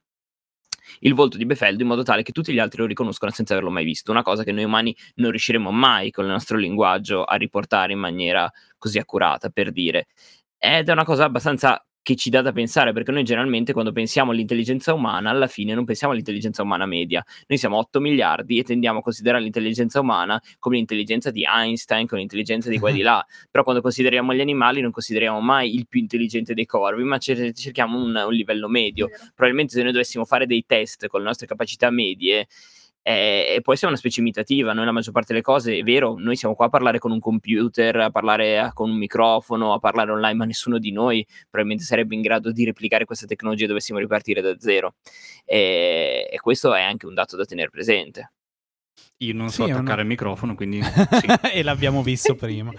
il volto di Befeldo in modo tale che tutti gli altri lo riconoscono senza averlo mai visto, una cosa che noi umani non riusciremo mai con il nostro linguaggio a riportare in maniera così accurata, per dire. Ed è una cosa abbastanza che ci dà da pensare, perché noi generalmente quando pensiamo all'intelligenza umana, alla fine non pensiamo all'intelligenza umana media. Noi siamo 8 miliardi e tendiamo a considerare l'intelligenza umana come l'intelligenza di Einstein, come l'intelligenza di qua e di là. Però quando consideriamo gli animali non consideriamo mai il più intelligente dei corvi, ma cerchiamo un, un livello medio. Probabilmente se noi dovessimo fare dei test con le nostre capacità medie, e, e può essere una specie imitativa, noi la maggior parte delle cose, è vero, noi siamo qua a parlare con un computer, a parlare con un microfono, a parlare online, ma nessuno di noi probabilmente sarebbe in grado di replicare questa tecnologia dovessimo ripartire da zero. E, e questo è anche un dato da tenere presente. Io non so attaccare una... il microfono, quindi... Sì. e l'abbiamo visto prima.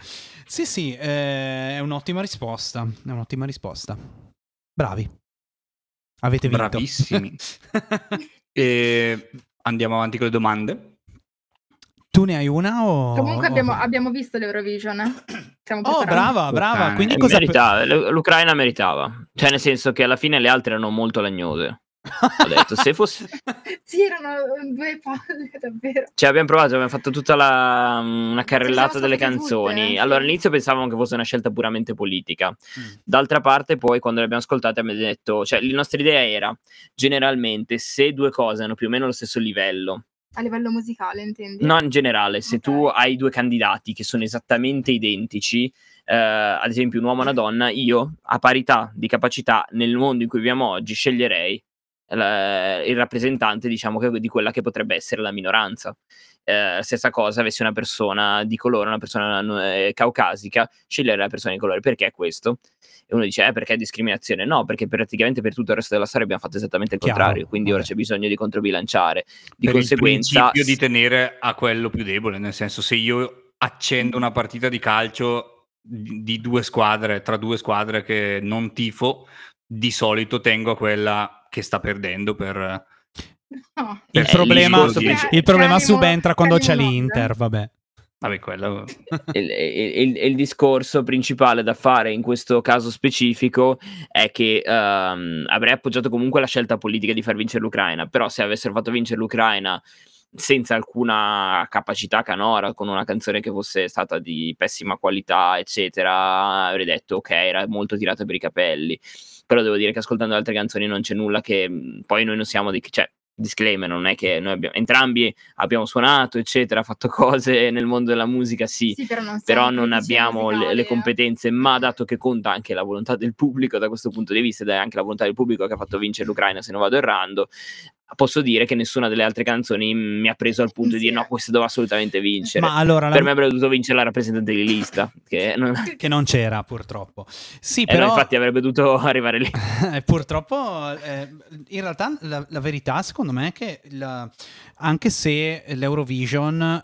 Sì, sì, eh, è un'ottima risposta. È un'ottima risposta. Bravi. Avete vinto. Bravissimi. e Andiamo avanti con le domande. Tu ne hai una o... Comunque abbiamo, abbiamo visto l'Eurovision. Eh? oh, brava, brava. Quindi eh, cosa... Meritava, l'Ucraina meritava. Cioè, nel senso che alla fine le altre erano molto lagnose. Ho detto, se fosse... sì, erano due palle, davvero. Cioè, abbiamo provato, abbiamo fatto tutta la, una carrellata delle canzoni. Tutte, allora, all'inizio pensavamo che fosse una scelta puramente politica. Mm. D'altra parte, poi, quando le abbiamo ascoltate, abbiamo detto... Cioè, la nostra idea era, generalmente, se due cose hanno più o meno lo stesso livello, a livello musicale, intendi? No, in generale, se okay. tu hai due candidati che sono esattamente identici, eh, ad esempio un uomo e una donna, io, a parità di capacità nel mondo in cui viviamo oggi, sceglierei la, il rappresentante, diciamo, che, di quella che potrebbe essere la minoranza. Eh, stessa cosa avessi una persona di colore, una persona eh, caucasica, scegliere la persona di colore. Perché questo? E uno dice, eh, perché è discriminazione? No, perché praticamente per tutto il resto della storia abbiamo fatto esattamente il Chiaro. contrario, quindi Vabbè. ora c'è bisogno di controbilanciare. Di per conseguenza... il principio di tenere a quello più debole, nel senso se io accendo una partita di calcio di due squadre, tra due squadre che non tifo, di solito tengo a quella che sta perdendo per... No. Il, problema, il problema subentra quando c'è l'Inter, vabbè. Vabbè, quello... il, il, il, discorso principale da fare in questo caso specifico è che um, avrei appoggiato comunque la scelta politica di far vincere l'Ucraina, però se avessero fatto vincere l'Ucraina senza alcuna capacità canora, con una canzone che fosse stata di pessima qualità, eccetera, avrei detto ok, era molto tirata per i capelli. Però devo dire che ascoltando altre canzoni non c'è nulla che poi noi non siamo di... cioè disclaimer, non è che noi abbiamo, entrambi abbiamo suonato, eccetera, fatto cose nel mondo della musica, sì, sì però non, però non abbiamo le, le, competenze, ma dato che conta anche la volontà del pubblico da questo punto di vista, ed è anche la volontà del pubblico che ha fatto vincere l'Ucraina, se non vado errando, posso dire che nessuna delle altre canzoni mi ha preso al punto sì. di dire no, questo doveva assolutamente vincere. Ma allora per la... me avrebbe dovuto vincere la rappresentante di lista, che non, che non c'era purtroppo. Sì, eh però... No, infatti avrebbe dovuto arrivare lì. purtroppo, eh, in realtà la, la, verità secondo me è che la, anche se l'Eurovision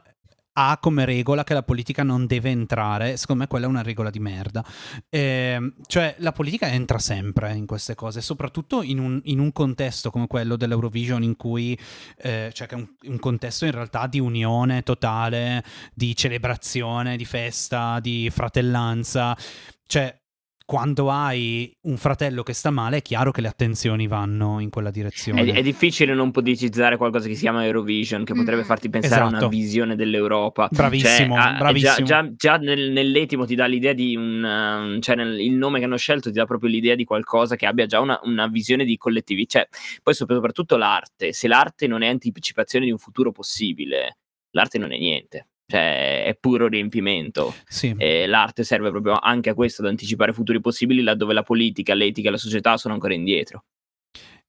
ha come regola che la politica non deve entrare, secondo me quella è una regola di merda. Eh, cioè la politica entra sempre in queste cose, soprattutto in un, in un contesto come quello dell'Eurovision in cui, eh, cioè un, un, contesto in realtà di unione totale, di celebrazione, di festa, di fratellanza. Cioè quando hai un fratello che sta male, è chiaro che le attenzioni vanno in quella direzione. È, è difficile non politicizzare qualcosa che si chiama Eurovision, che potrebbe farti pensare esatto. a una esatto. visione dell'Europa. Bravissimo, cioè, bravissimo. Già, già, già nel, nell'etimo ti dà l'idea di un... Um, cioè nel, il nome che hanno scelto ti dà proprio l'idea di qualcosa che abbia già una, una visione di collettività. Cioè, poi soprattutto l'arte. Se l'arte non è anticipazione di un futuro possibile, l'arte non è niente cioè è puro riempimento. Sì. E l'arte serve proprio anche a questo, ad anticipare futuri possibili laddove la politica, l'etica e la società sono ancora indietro.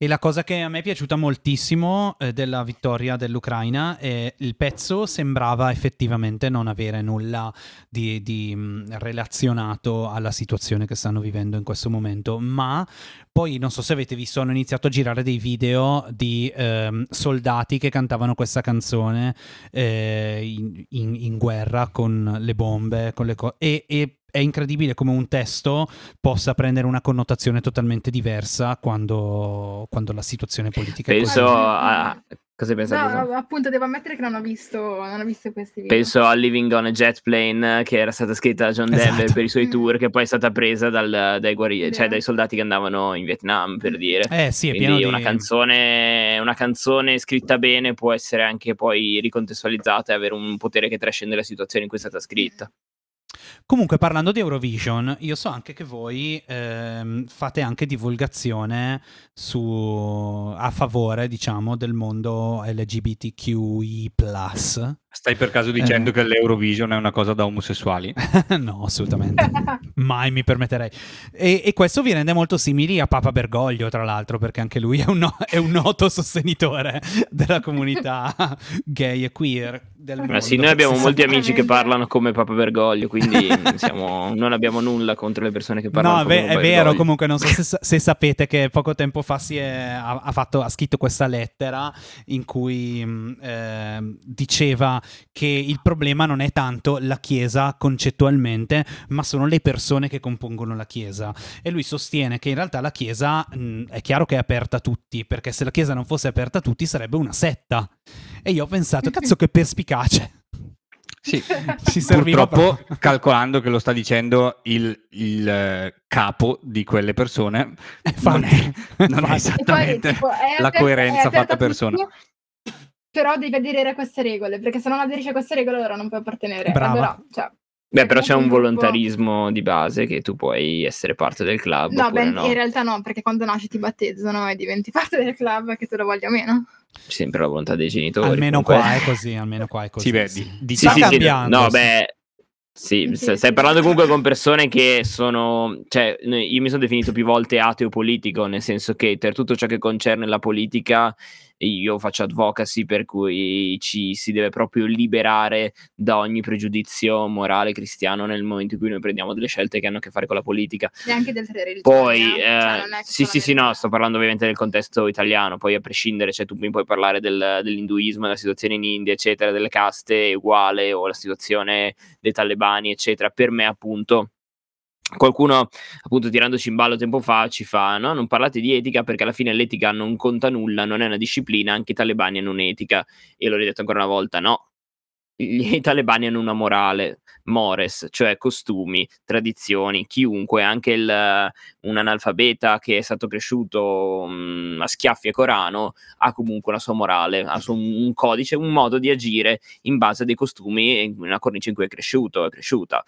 E la cosa che a me è piaciuta moltissimo eh, della vittoria dell'Ucraina è il pezzo sembrava effettivamente non avere nulla di, di mh, mm, relazionato alla situazione che stanno vivendo in questo momento, ma poi non so se avete visto, hanno iniziato a girare dei video di ehm, soldati che cantavano questa canzone eh, in, in, in, guerra con le bombe, con le cose. E, è incredibile come un testo possa prendere una connotazione totalmente diversa quando, quando la situazione politica Penso è così. a... Cosa hai pensato? No, appunto, devo ammettere che non ho visto, non ho visto questi video. Penso a Living on a Jet Plane, che era stata scritta da John esatto. Denver per i suoi mm. tour, che poi è stata presa dal, dai, guerri- cioè dai soldati che andavano in Vietnam, per dire. Eh sì, è Quindi pieno una, di... canzone, una canzone scritta bene può essere anche poi ricontestualizzata e avere un potere che trascende la situazione in cui è stata scritta. Comunque, parlando di Eurovision, io so anche che voi ehm, fate anche divulgazione su, a favore, diciamo, del mondo LGBTQI. Stai per caso dicendo eh. che l'Eurovision è una cosa da omosessuali? no, assolutamente. Mai mi permetterei. E, e, questo vi rende molto simili a Papa Bergoglio, tra l'altro, perché anche lui è un, no- è un noto sostenitore della comunità gay e queer. Del mondo. sì, noi abbiamo molti amici che parlano come Papa Bergoglio, quindi siamo, non abbiamo nulla contro le persone che parlano no, come Papa Bergoglio. No, è vero, comunque non so se, se, sapete che poco tempo fa si è, ha, ha, fatto, ha scritto questa lettera in cui eh, diceva che il problema non è tanto la Chiesa concettualmente, ma sono le persone che compongono la Chiesa. E lui sostiene che in realtà la Chiesa mh, è chiaro che è aperta a tutti, perché se la Chiesa non fosse aperta a tutti sarebbe una setta. E io ho pensato, cazzo che perspicace. Sì, purtroppo proprio. calcolando che lo sta dicendo il, il uh, capo di quelle persone, non è, non è esattamente poi, tipo, è la coerenza fatta persona. Tutti, però devi aderire a queste regole, perché se non aderisci a queste regole allora non puoi appartenere. Brava. Allora, cioè, Beh, però c'è un volontarismo di base che tu puoi essere parte del club. No, beh, no. in realtà no, perché quando nasci ti battezzano e diventi parte del club che tu lo voglia meno. Sempre la volontà dei genitori. Almeno comunque. qua è così, almeno qua è così. Sì, beh, di, di sì, sì, sì, no, beh, sì, sì, stai parlando comunque con persone che sono, cioè, io mi sono definito più volte ateo politico, nel senso che per tutto ciò che concerne la politica io faccio advocacy per cui ci si deve proprio liberare da ogni pregiudizio morale cristiano nel momento in cui noi prendiamo delle scelte che hanno a che fare con la politica. E anche del religione. Poi, eh, cioè, sì, sì, sì, no, sto parlando ovviamente del contesto italiano, poi a prescindere, cioè tu mi puoi parlare del, dell'induismo, della situazione in India, eccetera, delle caste uguale, o la situazione dei talebani, eccetera. Per me, appunto, qualcuno appunto tirandoci in ballo tempo fa ci fa no non parlate di etica perché alla fine l'etica non conta nulla non è una disciplina anche i talebani hanno un'etica. E l'ho detto ancora una volta no i talebani hanno una morale mores cioè costumi tradizioni chiunque anche il, un analfabeta che è stato cresciuto mh, a schiaffi e corano ha comunque una sua morale ha su un codice un modo di agire in base a dei costumi in una cornice in cui è cresciuto è cresciuta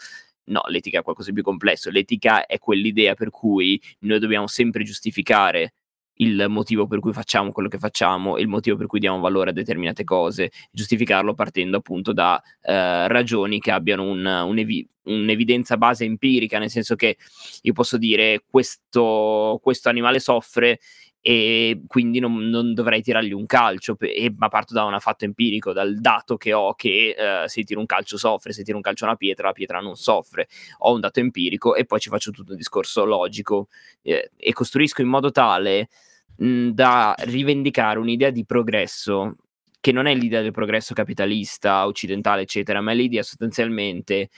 No, l'etica è qualcosa di più complesso. L'etica è quell'idea per cui noi dobbiamo sempre giustificare il motivo per cui facciamo quello che facciamo e il motivo per cui diamo valore a determinate cose, giustificarlo partendo appunto da eh, ragioni che abbiano un, un'evi- un'evidenza base empirica, nel senso che io posso dire questo, questo animale soffre e quindi non, non, dovrei tirargli un calcio, e, ma parto da un fatto empirico, dal dato che ho che eh, se tiro un calcio soffre, se tiro un calcio a una pietra, la pietra non soffre. Ho un dato empirico e poi ci faccio tutto un discorso logico eh, e costruisco in modo tale mh, da rivendicare un'idea di progresso che non è l'idea del progresso capitalista, occidentale, eccetera, ma è l'idea sostanzialmente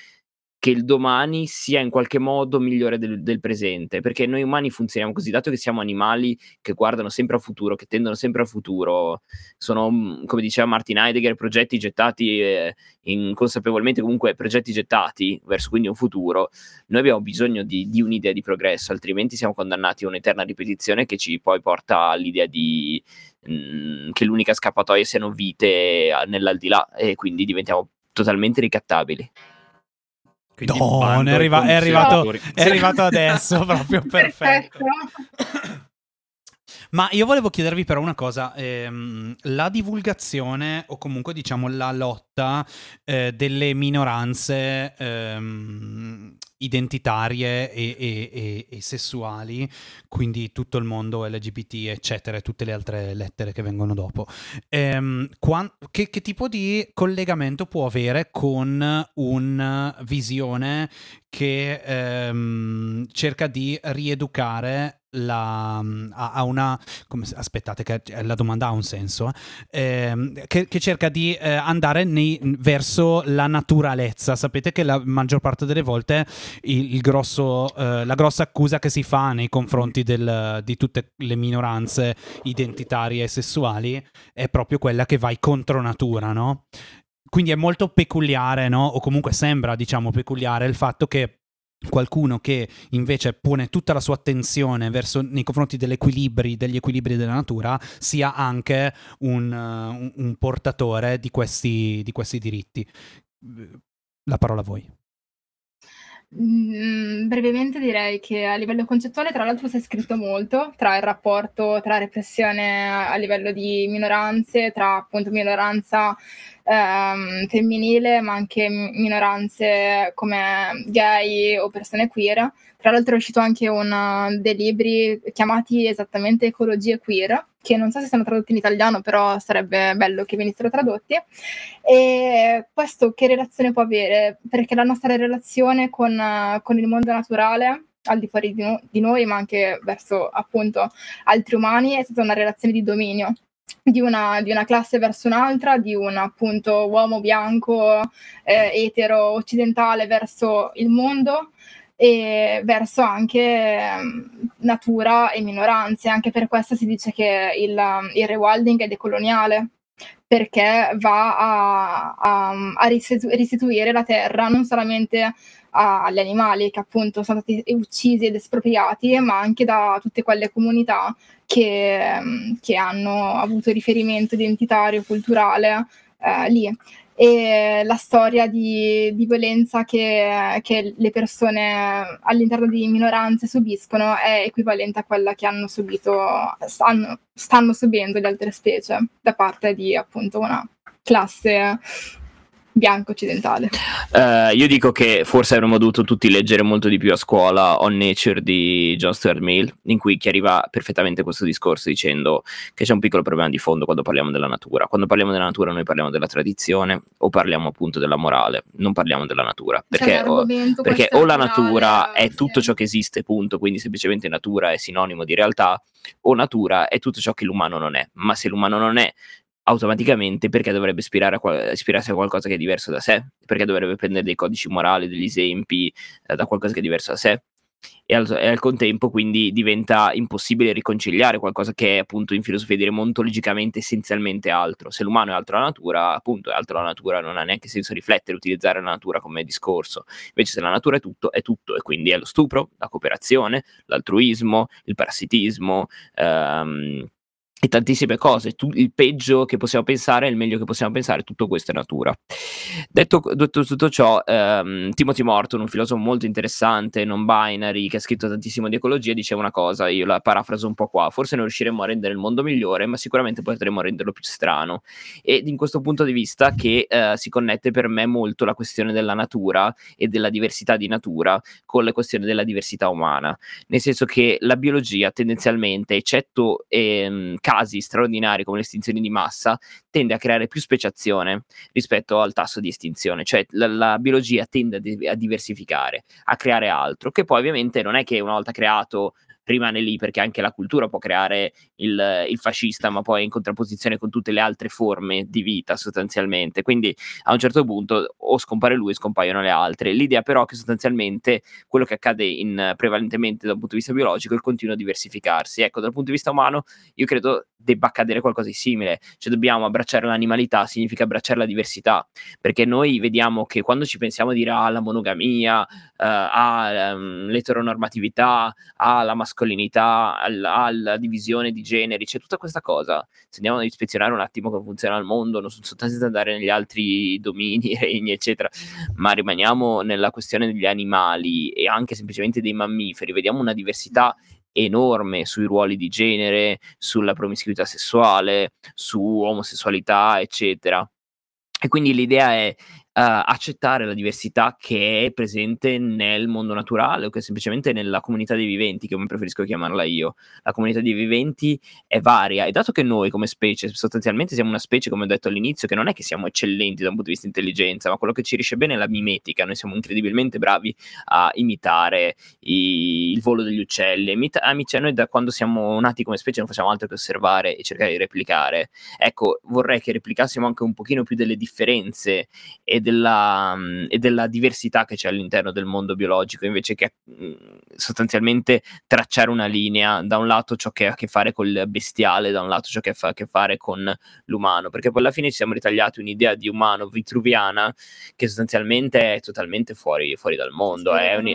che il domani sia in qualche modo migliore del, del, presente, perché noi umani funzioniamo così, dato che siamo animali che guardano sempre al futuro, che tendono sempre al futuro, sono, mm, come diceva Martin Heidegger, progetti gettati eh, inconsapevolmente, comunque progetti gettati verso quindi un futuro, noi abbiamo bisogno di, di, un'idea di progresso, altrimenti siamo condannati a un'eterna ripetizione che ci poi porta all'idea di mm, che l'unica scappatoia siano vite nell'aldilà e quindi diventiamo totalmente ricattabili. Don, è, arriva- è, arrivato, è arrivato adesso, proprio perfetto. perfetto. Ma io volevo chiedervi però una cosa, ehm, la divulgazione o comunque diciamo la lotta eh, delle minoranze ehm, identitarie e, e, e, e, sessuali, quindi tutto il mondo LGBT, eccetera, e tutte le altre lettere che vengono dopo. Ehm, qua, che, che, tipo di collegamento può avere con una visione che ehm, cerca di rieducare la, a, a, una come, aspettate che la domanda ha un senso eh, che, che, cerca di eh, andare nei, verso la naturalezza sapete che la maggior parte delle volte il, il grosso, eh, la grossa accusa che si fa nei confronti del, di tutte le minoranze identitarie e sessuali è proprio quella che vai contro natura no? quindi è molto peculiare no? o comunque sembra diciamo peculiare il fatto che qualcuno che invece pone tutta la sua attenzione verso, nei confronti degli equilibri, degli equilibri della natura, sia anche un, un, un portatore di questi, di questi diritti. La parola a voi. Mm, brevemente direi che a livello concettuale, tra l'altro, si è scritto molto tra il rapporto tra repressione a livello di minoranze, tra appunto minoranza ehm, femminile, ma anche minoranze come gay o persone queer. Tra l'altro è uscito anche un, dei libri chiamati esattamente Ecologie queer, che non so se sono tradotti in italiano, però sarebbe bello che venissero tradotti. E questo che relazione può avere? Perché la nostra relazione con, con il mondo naturale al di fuori di, no- di, noi, ma anche verso appunto altri umani, è stata una relazione di dominio di una, di una, classe verso un'altra, di un appunto uomo bianco eh, etero occidentale verso il mondo e verso anche eh, natura e minoranze. Anche per questo si dice che il, il rewilding è decoloniale perché va a, a, a restituire la terra non solamente agli animali che appunto sono stati uccisi ed espropriati, ma anche da tutte quelle comunità che, che hanno avuto riferimento identitario, culturale eh, lì. E la storia di, di violenza che, che, le persone all'interno di minoranze subiscono è equivalente a quella che hanno subito, stanno, stanno subendo le altre specie da parte di appunto una classe bianco occidentale. Uh, io dico che forse avremmo dovuto tutti leggere molto di più a scuola On Nature di John Stuart Mill, in cui chiariva perfettamente questo discorso dicendo che c'è un piccolo problema di fondo quando parliamo della natura. Quando parliamo della natura noi parliamo della tradizione o parliamo appunto della morale, non parliamo della natura. Perché, o, perché o la natura è tutto ciò che esiste, punto, quindi semplicemente natura è sinonimo di realtà, o natura è tutto ciò che l'umano non è. Ma se l'umano non è automaticamente perché dovrebbe ispirare a, ispirarsi a qualcosa che è diverso da sé, perché dovrebbe prendere dei codici morali, degli esempi eh, da qualcosa che è diverso da sé. E al, e al, contempo quindi diventa impossibile riconciliare qualcosa che è appunto in filosofia dire ontologicamente essenzialmente altro. Se l'umano è altro la natura, appunto è altro la natura, non ha neanche senso riflettere, utilizzare la natura come discorso. Invece se la natura è tutto, è tutto e quindi è lo stupro, la cooperazione, l'altruismo, il parassitismo, ehm, e tantissime cose. Tu, il peggio che possiamo pensare è il meglio che possiamo pensare, tutto questo è natura. Detto, detto tutto ciò, ehm, Timothy Morton, un filosofo molto interessante, non binary, che ha scritto tantissimo di ecologia, diceva una cosa, io la parafraso un po' qua, forse non riusciremo a rendere il mondo migliore, ma sicuramente potremo renderlo più strano. Ed in questo punto di vista che eh, si connette per me molto la questione della natura e della diversità di natura con la questione della diversità umana, nel senso che la biologia tendenzialmente, eccetto ehm, casi straordinari come le estinzioni di massa, tende a creare più speciazione rispetto al tasso di estinzione, cioè la, la biologia tende a, di- a diversificare, a creare altro, che poi ovviamente non è che una volta creato rimane lì perché anche la cultura può creare il, il, fascista, ma poi in contrapposizione con tutte le altre forme di vita sostanzialmente. Quindi a un certo punto o scompare lui, scompaiono le altre. L'idea però è che sostanzialmente quello che accade in, prevalentemente dal punto di vista biologico è il continuo diversificarsi. Ecco, dal punto di vista umano io credo debba accadere qualcosa di simile, cioè dobbiamo abbracciare l'animalità, significa abbracciare la diversità, perché noi vediamo che quando ci pensiamo a dire alla ah, monogamia, uh, all'eteronormatività, alla mascolinità, alla, alla, divisione di generi, c'è tutta questa cosa. Se andiamo a ispezionare un attimo come funziona il mondo, non sono soltanto da andare negli altri domini, regni, eccetera, ma rimaniamo nella questione degli animali e anche semplicemente dei mammiferi, vediamo una diversità enorme sui ruoli di genere, sulla promiscuità sessuale, su omosessualità, eccetera. E quindi l'idea è accettare la diversità che è presente nel mondo naturale o che è semplicemente nella comunità dei viventi, come preferisco chiamarla io. La comunità dei viventi è varia e dato che noi come specie sostanzialmente siamo una specie, come ho detto all'inizio, che non è che siamo eccellenti da un punto di vista intelligenza, ma quello che ci riesce bene è la mimetica, noi siamo incredibilmente bravi a imitare i, il volo degli uccelli, imita- cioè noi da quando siamo nati come specie non facciamo altro che osservare e cercare di replicare. Ecco, vorrei che replicassimo anche un pochino più delle differenze e della, mm, e della diversità che c'è all'interno del mondo biologico, invece che mh, mm, sostanzialmente tracciare una linea, da un lato ciò che ha a che fare col bestiale, da un lato ciò che ha a che fare con l'umano, perché poi alla fine ci siamo ritagliati un'idea di umano vitruviana che sostanzialmente è totalmente fuori, fuori dal mondo. Sì, è un...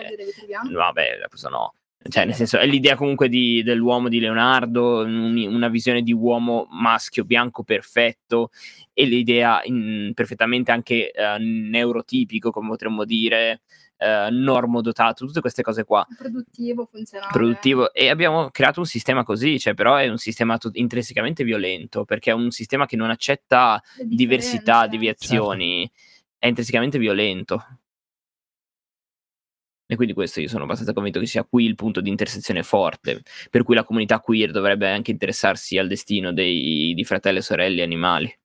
Vabbè, cosa no cioè, nel senso, è l'idea comunque di, dell'uomo di Leonardo, un, una visione di uomo maschio bianco perfetto e l'idea in, perfettamente anche uh, neurotipico, come potremmo dire, uh, normodotato, tutte queste cose qua. Produttivo, funzionale. Produttivo. E abbiamo creato un sistema così, cioè, però è un sistema t- intrinsecamente violento, perché è un sistema che non accetta diversità, deviazioni, certo. è intrinsecamente violento. E quindi questo io sono abbastanza convinto che sia qui il punto di intersezione forte, per cui la comunità queer dovrebbe anche interessarsi al destino dei, di fratelli e sorelle animali,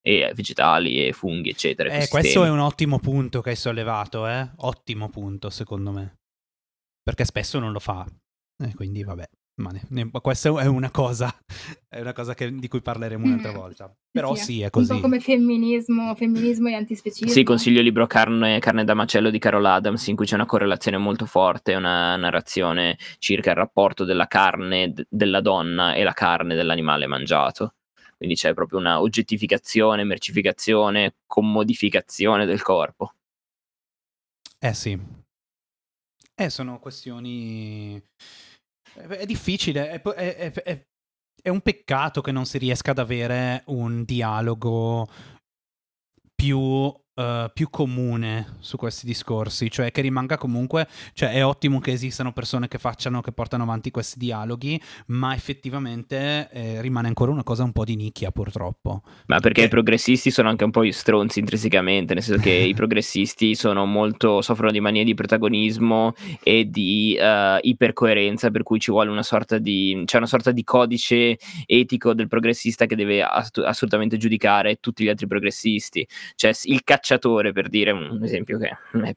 e vegetali e funghi, eccetera. Eh, questo è un ottimo punto che hai sollevato, eh? Ottimo punto, secondo me. Perché spesso non lo fa. E quindi vabbè. Ma ne, ne, questa è una cosa, è una cosa che, di cui parleremo un'altra mm. volta. Però sì, sì, è così. Un po' come femminismo, femminismo e antispecismo. Sì, consiglio il libro Carne, Carne da macello di Carol Adams, in cui c'è una correlazione molto forte, una narrazione circa il rapporto della carne d- della donna e la carne dell'animale mangiato. Quindi c'è proprio una oggettificazione, mercificazione, commodificazione del corpo. Eh sì. Eh, sono questioni è difficile, è, è, è, è, un peccato che non si riesca ad avere un dialogo più uh, più comune su questi discorsi, cioè che rimanga comunque, cioè è ottimo che esistano persone che facciano, che portano avanti questi dialoghi, ma effettivamente eh, rimane ancora una cosa un po' di nicchia purtroppo. Ma perché eh. i progressisti sono anche un po' gli stronzi intrinsecamente, nel senso che i progressisti sono molto, soffrono di manie di protagonismo e di uh, ipercoerenza, per cui ci vuole una sorta di, c'è una sorta di codice etico del progressista che deve ass- assolutamente giudicare tutti gli altri progressisti. Cioè il cacciatore, per dire un esempio che è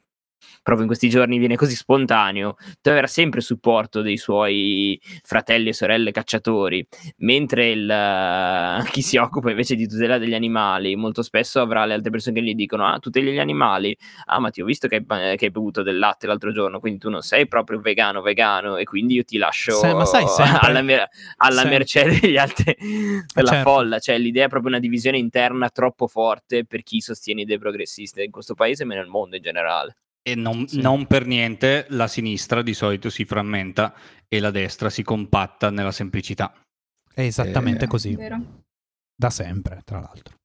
proprio in questi giorni viene così spontaneo, deve avere sempre supporto dei suoi fratelli e sorelle cacciatori, mentre il, uh, chi si occupa invece di tutela degli animali molto spesso avrà le altre persone che gli dicono ah tuteli gli animali, ah ma ti ho visto che hai, che hai bevuto del latte l'altro giorno, quindi tu non sei proprio vegano vegano e quindi io ti lascio Se, sai, alla, mer- alla mercé degli altri, della certo. folla, cioè l'idea è proprio una divisione interna troppo forte per chi sostiene idee progressiste in questo paese ma nel mondo in generale. E non, sì. non, per niente la sinistra di solito si frammenta e la destra si compatta nella semplicità. È esattamente eh, così. Vero. Da sempre, tra l'altro.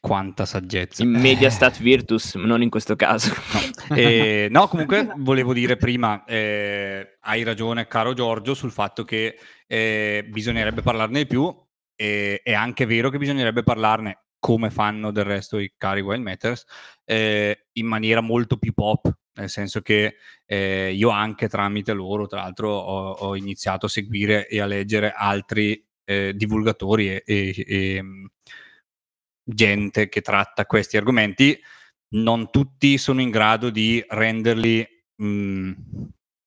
Quanta saggezza. In media stat virtus, non in questo caso. No, eh, no comunque volevo dire prima, eh, hai ragione caro Giorgio sul fatto che eh, bisognerebbe parlarne di più e è anche vero che bisognerebbe parlarne come fanno del resto i cari Wild Matters, eh, in maniera molto più pop, nel senso che eh, io anche tramite loro, tra l'altro, ho, ho, iniziato a seguire e a leggere altri eh, divulgatori e, e, e, mm, gente che tratta questi argomenti. Non tutti sono in grado di renderli mh, mm,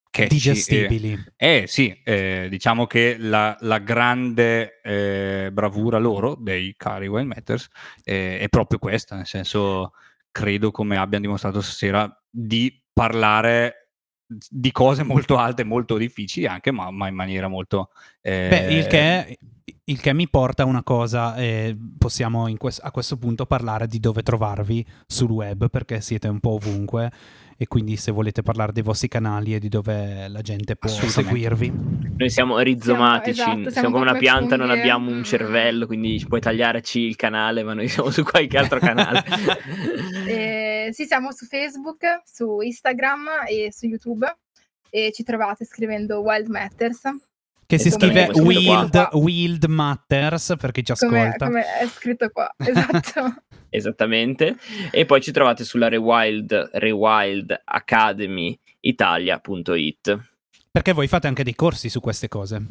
catchy. Digestibili. Eh, sì, eh, diciamo che la, la grande eh, bravura loro, dei cari Wild Matters, eh, è proprio questa, nel senso credo come abbiano dimostrato stasera di parlare di cose molto alte, molto difficili anche, ma, ma in maniera molto... Eh... Beh, il che, il che, mi porta a una cosa, eh, possiamo que- a questo punto parlare di dove trovarvi sul web, perché siete un po' ovunque e quindi se volete parlare dei vostri canali e di dove la gente può seguirvi. Noi siamo rizomatici, siamo, esatto, siamo, siamo come una pianta, funghi. non abbiamo un cervello, quindi puoi tagliarci il canale, ma noi siamo su qualche altro canale. eh, sì, siamo su Facebook, su Instagram e su YouTube e ci trovate scrivendo Wild Matters. Che si scrive Wild, Wild Matters per chi ci ascolta. Come, come è scritto qua, esatto. Esattamente. E poi ci trovate sulla Rewild, Rewild Academy Italia.it. Perché voi fate anche dei corsi su queste cose.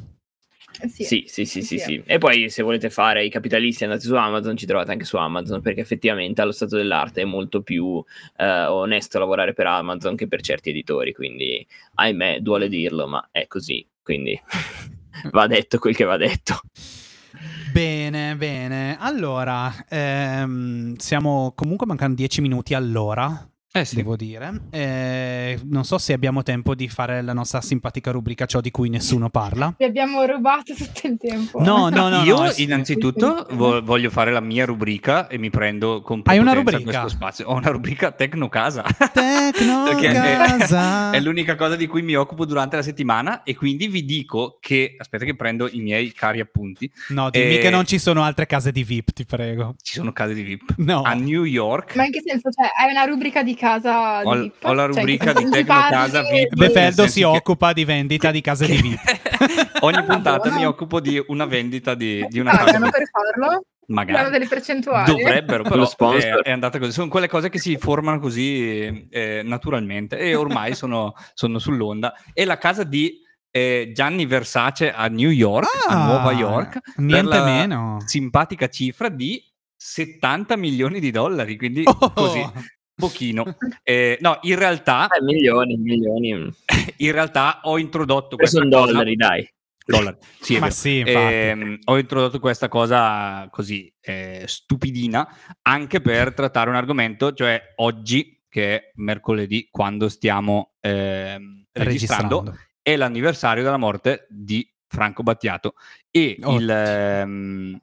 Sì. Sì, sì, sì, sì, sì, E poi se volete fare i capitalisti andate su Amazon, ci trovate anche su Amazon, perché effettivamente allo stato dell'arte è molto più eh, onesto lavorare per Amazon che per certi editori, quindi ahimè, duole dirlo, ma è così, quindi va detto quel che va detto. Bene, bene. Allora, ehm, siamo comunque mancando 10 minuti all'ora. Eh sì. Devo dire. Eh, non so se abbiamo tempo di fare la nostra simpatica rubrica Ciò di cui nessuno parla. Vi abbiamo rubato tutto il tempo. No, no, no. Io no, innanzitutto vo- voglio fare la mia rubrica e mi prendo con Hai una rubrica? questo spazio. Ho una rubrica Tecnocasa. Tecnocasa. È, è l'unica cosa di cui mi occupo durante la settimana e quindi vi dico che... Aspetta che prendo i miei cari appunti. No, dimmi e... che non ci sono altre case di VIP, ti prego. Ci sono case di VIP. No. A New York. Ma in che senso? Cioè, hai una rubrica di casa ho, VIP? Ho la cioè, rubrica cioè, di Tecnocasa VIP. Befeldo si che... occupa di vendita di case di VIP. Ogni puntata mi occupo di una vendita di, di una casa. Pagano per farlo? Magari delle percentuali. Dovrebbero, però è, è, andata così. Sono quelle cose che si formano così eh, naturalmente e ormai sono, sono, sull'onda. E la casa di eh, Gianni Versace a New York, ah, a Nuova York, niente meno. simpatica cifra di 70 milioni di dollari, quindi oh. così pochino. Eh, no, in realtà... Eh, milioni, milioni. In realtà ho introdotto... Questi sono cosa... dollari, dai. Dollari. Sì, Ma sì, eh, ho introdotto questa cosa così eh, stupidina anche per trattare un argomento, cioè oggi, che è mercoledì, quando stiamo ehm, registrando, registrando, è l'anniversario della morte di Franco Battiato e oh. il... Ehm,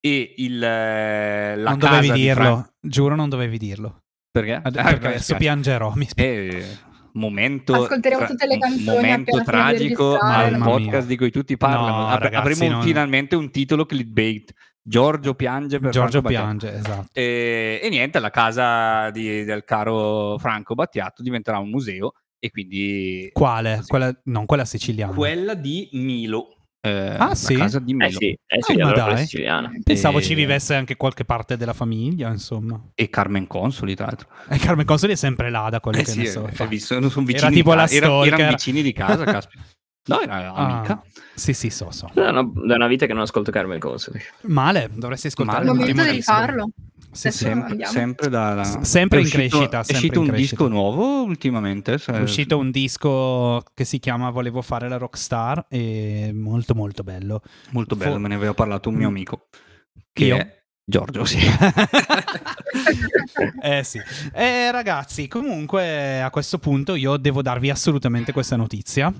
e il, la non dovevi dirlo, Fran... giuro non dovevi dirlo. Perché? Ah, perché adesso piangerò. Mi eh, momento, Ascolteremo tutte le canzoni momento tragico al podcast di cui tutti parlano. No, Ab- ragazzi, avremo non... finalmente un titolo clickbait Giorgio piange per Giorgio Franco piange, esatto. E, e, niente, la casa di, del caro Franco Battiato diventerà un museo e quindi... Quale? Quella, non quella siciliana. Quella di Milo. Eh, ah sì? casa di Milo. Eh sì, eh sì ah, dai. siciliana. Pensavo e... ci vivesse anche qualche parte della famiglia, insomma. E Carmen Consoli, tra l'altro. E Carmen Consoli è sempre là, da quello eh che sì, ne so. Eh, visto, sono vicini era tipo la casa, era, erano vicini di casa, caspita. No, era ah, amica. Sì, sì, so, so. Da una, da una vita che non ascolto Carmen Consoli. Male, dovresti ascoltare. Male, momento di rifarlo. Sì, sempre, sempre, da, sempre in uscito, crescita. È uscito un disco nuovo ultimamente. È uscito un disco che si chiama Volevo fare la rockstar e molto molto bello. Molto bello, Fo- me ne aveva parlato un mio amico. Che Io? È Giorgio, sì. eh sì. Eh, ragazzi, comunque a questo punto io devo darvi assolutamente questa notizia.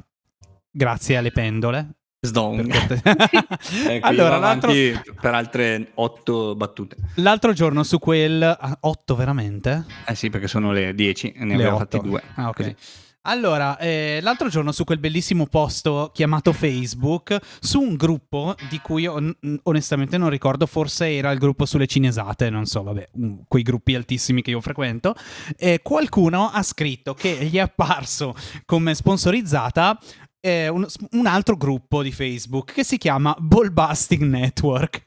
Grazie alle pendole. Sdong. ecco, allora, l'altro... per altre otto battute. L'altro giorno su quel... Ah, otto veramente? Eh sì, perché sono le dieci e ne le abbiamo fatti due. Ah, ok. Così. Allora, eh, l'altro giorno su quel bellissimo posto chiamato Facebook, su un gruppo di cui on- onestamente non ricordo, forse era il gruppo sulle cinesate, non so, vabbè, um, quei gruppi altissimi che io frequento, eh, qualcuno ha scritto che gli è apparso come sponsorizzata eh, un, un, altro gruppo di Facebook che si chiama Ballbusting Network.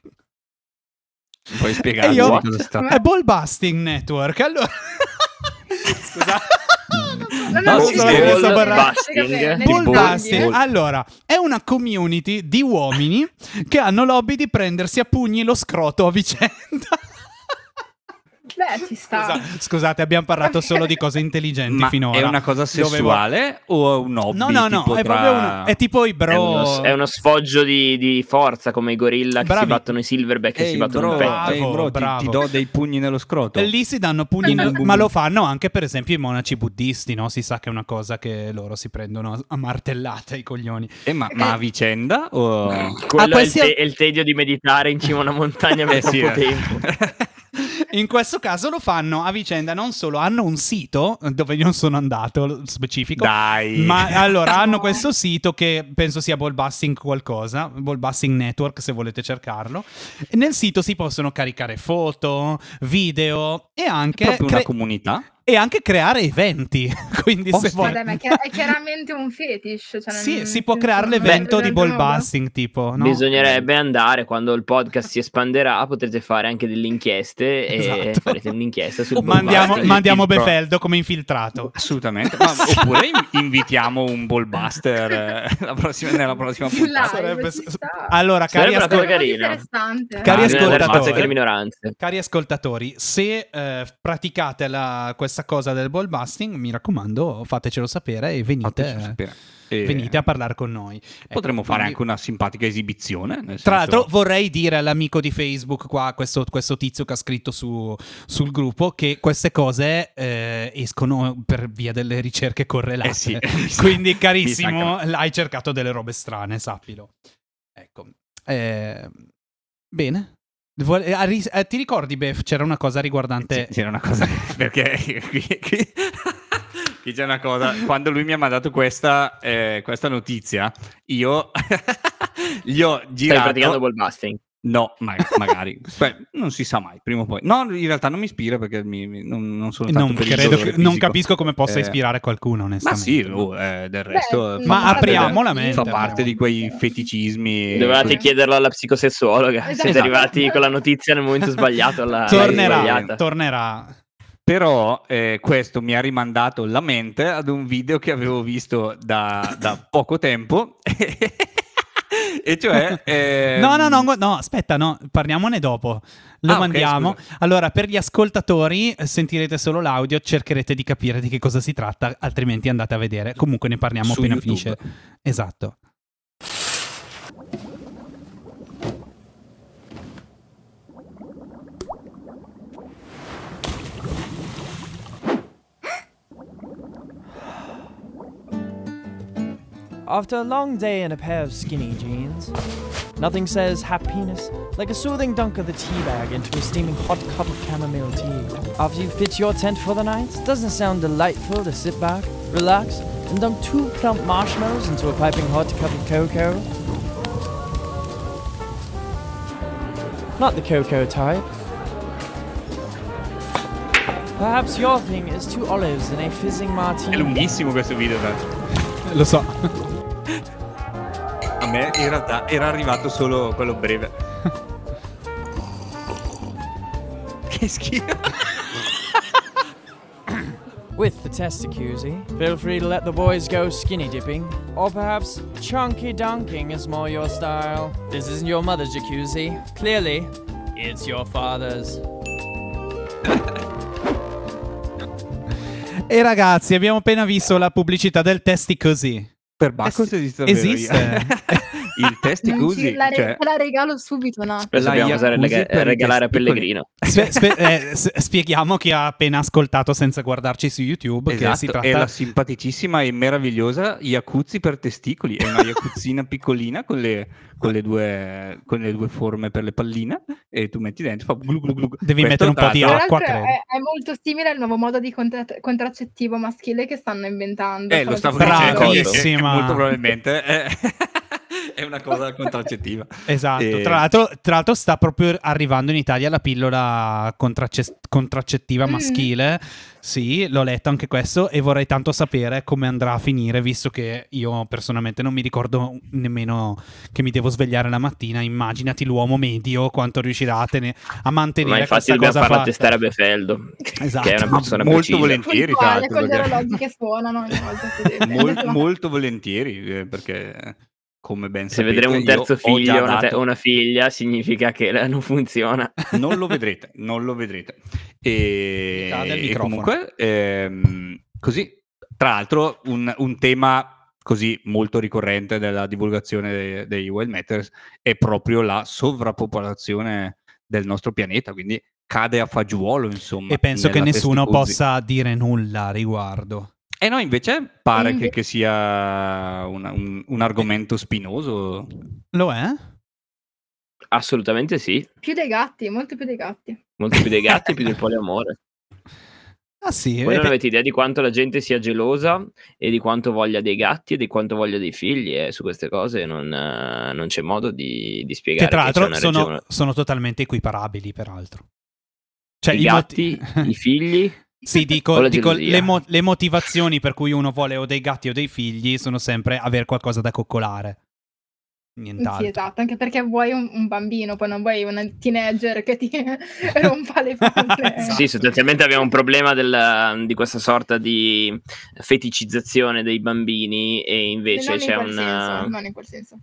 Puoi spiegare io, cosa tratta? È Ballbusting Network. Allora, scusa. No, no, non so ball so busting. Ball busting. Allora, è una community di uomini che hanno l'hobby di prendersi a pugni lo scroto a vicenda. Beh, ci sta. Scusa, scusate, abbiamo parlato solo di cose intelligenti Ma finora. È una cosa sessuale Dovevo... o un hobby? No, no, no, è, tra... proprio un... è tipo i bro. È uno, è uno sfoggio di, di, forza come i gorilla Bravi. che si battono i silverback e si battono bro, il petto. Bravo, Ehi, bro, bravo. Ti, ti, do dei pugni nello scroto. E lì si danno pugni, nel... ma lo fanno anche per esempio i monaci buddisti, no? Si sa che è una cosa che loro si prendono a martellate i coglioni. Eh, ma, ma, a vicenda? O... Quello ah, è, il te- è, il tedio di meditare in cima a una montagna per eh, troppo sì, eh. tempo. In questo caso lo fanno a vicenda, non solo hanno un sito dove io non sono andato specifico, Dai. ma allora hanno questo sito che penso sia Ballbusting qualcosa, Ballbusting Network se volete cercarlo. E nel sito si possono caricare foto, video e anche È proprio una comunità e anche creare eventi. Quindi, oh, se vuoi... Vabbè, ma è chiaramente un fetish. Cioè sì, non... si può creare l'evento Beh, di ball busting, tipo. No? Bisognerebbe andare quando il podcast si espanderà. Potrete fare anche delle inchieste e esatto. farete un'inchiesta sul mandiamo, mandiamo Befeldo come infiltrato. Assolutamente. Ma, oppure invitiamo un ballbuster eh, la prossima, nella prossima puntata. Sarebbe... Allora, cari, ascol... cari, ascoltatori, cari ascoltatori, se eh, praticate la, questa questa cosa del ball busting, mi raccomando, fatecelo sapere e venite, sapere. E... venite a parlare con noi. Potremmo ecco, fare quindi... anche una simpatica esibizione. Tra senso... l'altro, vorrei dire all'amico di Facebook, qua, questo, questo tizio che ha scritto su, sul gruppo, che queste cose eh, escono per via delle ricerche correlate. Eh sì, quindi, carissimo, hai cercato delle robe strane, sappilo. Ecco. Eh, bene. Eh, eh, ti ricordi, Bef, c'era una cosa riguardante... C'era una cosa, perché qui, qui, qui, c'è una cosa, quando lui mi ha mandato questa, eh, questa notizia, io gli ho girato... Stai praticando ball busting? No, ma- magari. Beh, non si sa mai, prima o poi. No, in realtà non mi ispira perché mi, mi, non, non, sono tanto non, credo che, non capisco come possa eh, ispirare qualcuno, onestamente. Ma sì, oh, eh, del resto... Beh, ma apriamo la mente. Fa parte di quei feticismi... Dovevate chiederlo alla psicosessuologa. Esatto. Siete arrivati con la notizia nel momento sbagliato. Alla, tornerà, tornerà. Però eh, questo mi ha rimandato la mente ad un video che avevo visto da, da poco tempo e cioè... Ehm... No, no, no, no, aspetta, no, parliamone dopo. Lo ah, mandiamo. Okay, allora, per gli ascoltatori sentirete solo l'audio, cercherete di capire di che cosa si tratta, altrimenti andate a vedere. Comunque ne parliamo Su appena YouTube. finisce. Esatto. After a long day in a pair of skinny jeans. Nothing says happiness like a soothing dunk of the tea bag into a steaming hot cup of chamomile tea. After you've pitched your tent for the night, doesn't it sound delightful to sit back, relax, and dump two plump marshmallows into a piping hot cup of cocoa? not the cocoa type. Perhaps your thing is two olives and a fizzing martini. È martini. lunghissimo questo video. Lo so. A me in realtà era arrivato solo quello breve. che schifo. With the testacuzzi, feel free to let the boys go skinny dipping, or perhaps chunky dunking is more your style. This isn't your mother's jacuzzi. Clearly, it's your father's. E ragazzi, abbiamo appena visto la pubblicità del testi così. Per Bacchus esiste esiste. Il testi Non così. la, re- cioè, la regalo subito, no? Spesso La dobbiamo usare lega- per i regalare a. Pellegrino. Spe- spe- eh, s- spieghiamo chi ha appena ascoltato senza guardarci su YouTube che si Esatto, tratta è la simpaticissima e meravigliosa Yakuzzi per testicoli. È una Yakuzzina piccolina con le, con, le due, con le due forme per le palline e tu metti dentro, fa glu glu glu. Devi Questo mettere un po' di acqua, è, è molto simile al nuovo modo di contra- contraccettivo maschile che stanno inventando. Eh, lo stavo dicendo. Bravissima. eh, Molto probabilmente è, è una cosa contraccettiva. Esatto, E- tra, l'altro, tra l'altro sta proprio arrivando in Italia la pillola contracce- contraccettiva Mm. maschile. Sì, l'ho letto anche questo e vorrei tanto sapere come andrà a finire, visto che io personalmente non mi ricordo nemmeno che mi devo svegliare la mattina. Immaginati l'uomo medio quanto riuscirà a, tene- a mantenere Ma infatti dobbiamo cosa farla fatta. testare a Befeldo, Esatto. che è una Ma persona molto precisa. volentieri, l'altro, con gli orologi che suonano Mol- molto volentieri, eh, perché come ben Se sapete, vedremo un terzo figlio o una, te- una figlia, significa che non funziona. non lo vedrete, non lo vedrete. E, e comunque, ehm, così, tra l'altro, un, un tema così molto ricorrente della divulgazione dei, dei Wild Matters è proprio la sovrappopolazione del nostro pianeta, quindi cade a fagiolo, insomma. E penso che nessuno possa dire nulla a riguardo. E no, invece pare che, che sia una- un, un argomento spinoso. Lo è? Assolutamente sì. Più dei gatti, molto più dei gatti. Molto più dei gatti, più del poliamore. Ah sì, Voi eh, non avete idea di quanto la gente sia gelosa e di quanto voglia dei gatti e di quanto voglia dei figli e su queste cose non, eh, non c'è modo di, di spiegare che tra che l'altro una sono, regione- sono totalmente equiparabili, peraltro. Cioè, I moti- gatti, i figli Sì, dico, dico le, mo- le motivazioni per cui uno vuole o dei gatti o dei figli sono sempre avere qualcosa da coccolare. Nient'altro. Sì, esatto, anche perché vuoi un, un bambino, poi non vuoi una teenager che ti rompa le palle. Esatto. Sì, sostanzialmente abbiamo un problema del- di questa sorta di feticizzazione dei bambini e invece non in c'è quel un senso, non in quel senso.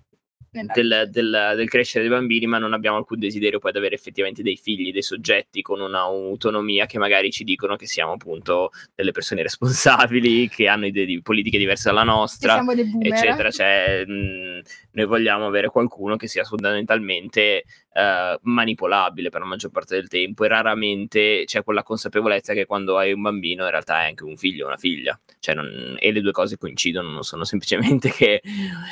Nella- del, del- del crescere dei bambini, ma non abbiamo alcun desiderio poi di avere effettivamente dei figli, dei soggetti con un'autonomia che magari ci dicono che siamo appunto delle persone responsabili, che hanno idee di politiche diverse dalla nostra. eccetera. Cioè, mh, noi vogliamo avere qualcuno che sia fondamentalmente eh, manipolabile per la maggior parte del tempo e raramente c'è quella consapevolezza che quando hai un bambino in realtà è anche un figlio o una figlia. Cioè, non- e le due cose coincidono, non sono semplicemente che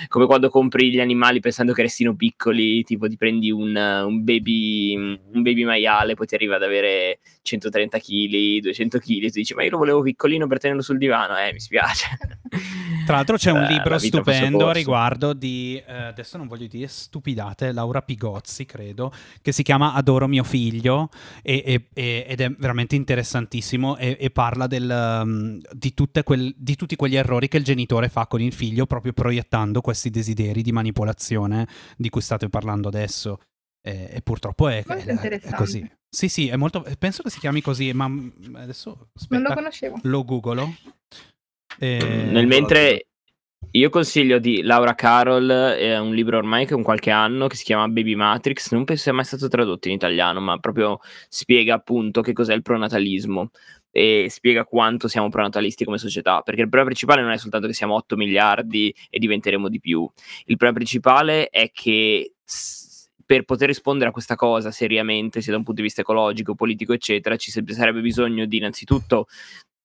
come quando compri gli animali pensando che restino piccoli, tipo ti prendi un, un baby un baby maiale, poi ti arriva ad avere 130 kg, 200 kg, e tu dici ma io lo volevo piccolino per tenerlo sul divano, eh mi spiace. Tra l'altro c'è un Eh, libro stupendo a riguardo di, eh, adesso non voglio dire stupidate, Laura Pigozzi credo, che si chiama Adoro mio figlio e- e- e- ed è veramente interessantissimo e, e parla del, um, di, tutte quel- di tutti quegli errori che il genitore fa con il figlio proprio proiettando questi desideri di manipolazione di cui state parlando adesso. E, e purtroppo è, è- è così. Sì, sì, è molto, penso che si chiami così, ma mm, adesso Non aspetta, lo conoscevo. lo googolo. Eh, Nel mentre io consiglio di Laura Carroll, è un libro ormai che è un qualche anno che si chiama Baby Matrix, non penso sia mai stato tradotto in italiano, ma proprio spiega appunto che cos'è il pronatalismo e spiega quanto siamo pronatalisti come società, perché il problema principale non è soltanto che siamo 8 miliardi e diventeremo di più, il problema principale è che per poter rispondere a questa cosa seriamente, sia da un punto di vista ecologico, politico, eccetera, ci sarebbe bisogno di innanzitutto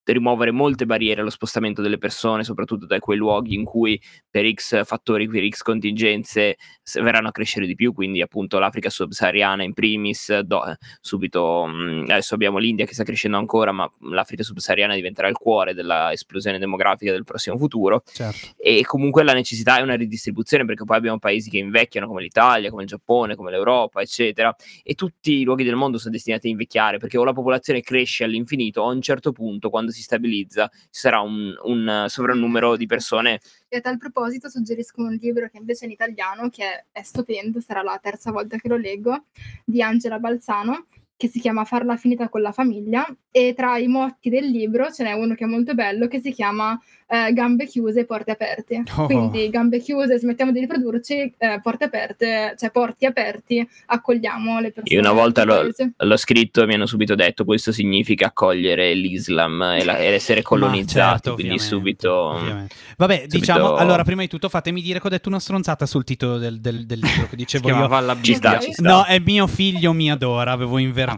rimuovere molte barriere allo spostamento delle persone, soprattutto da quei luoghi in cui per X fattori, per X contingenze verranno a crescere di più, quindi appunto l'Africa subsahariana in primis, do, subito mh, adesso abbiamo l'India che sta crescendo ancora, ma l'Africa subsahariana diventerà il cuore dell'esplosione demografica del prossimo futuro certo. e comunque la necessità è una ridistribuzione perché poi abbiamo paesi che invecchiano come l'Italia, come il Giappone, come l'Europa, eccetera, e tutti i luoghi del mondo sono destinati a invecchiare perché o la popolazione cresce all'infinito o a un certo punto quando si stabilizza ci sarà un, un sovrannumero di persone. E a tal proposito suggerisco un libro che invece è in italiano, che è stupendo, sarà la terza volta che lo leggo, di Angela Balzano, che si chiama Farla finita con la famiglia e tra i motti del libro ce n'è uno che è molto bello che si chiama eh, Gambe chiuse, porte aperte. Oh. Quindi gambe chiuse, smettiamo di riprodurci, eh, porte aperte, cioè porti aperti, accogliamo le persone. Io una volta l'ho, l'ho, scritto e mi hanno subito detto questo significa accogliere l'Islam e, la, e essere colonizzati, certo, quindi subito... Ovviamente. Vabbè, subito... diciamo, allora prima di tutto fatemi dire che ho detto una stronzata sul titolo del, del, del libro che dicevo io. La ci sta, ci sta. No, è mio figlio mi adora, avevo invertito.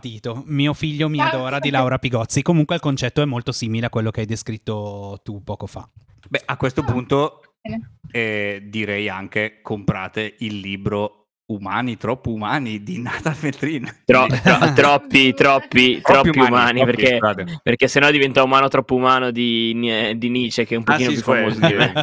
Mio figlio mi adora di Laura Pigozzi. Comunque il concetto è molto simile a quello che hai descritto tu poco fa. Beh, a questo ah, punto eh, direi anche comprate il libro Umani, troppo umani di Nathan Metrin. Tro- tro- troppi, troppi, troppi, umani, umani perché, perché sennò diventa umano troppo umano di, di Nietzsche che è un pochino ah, sì, più famoso.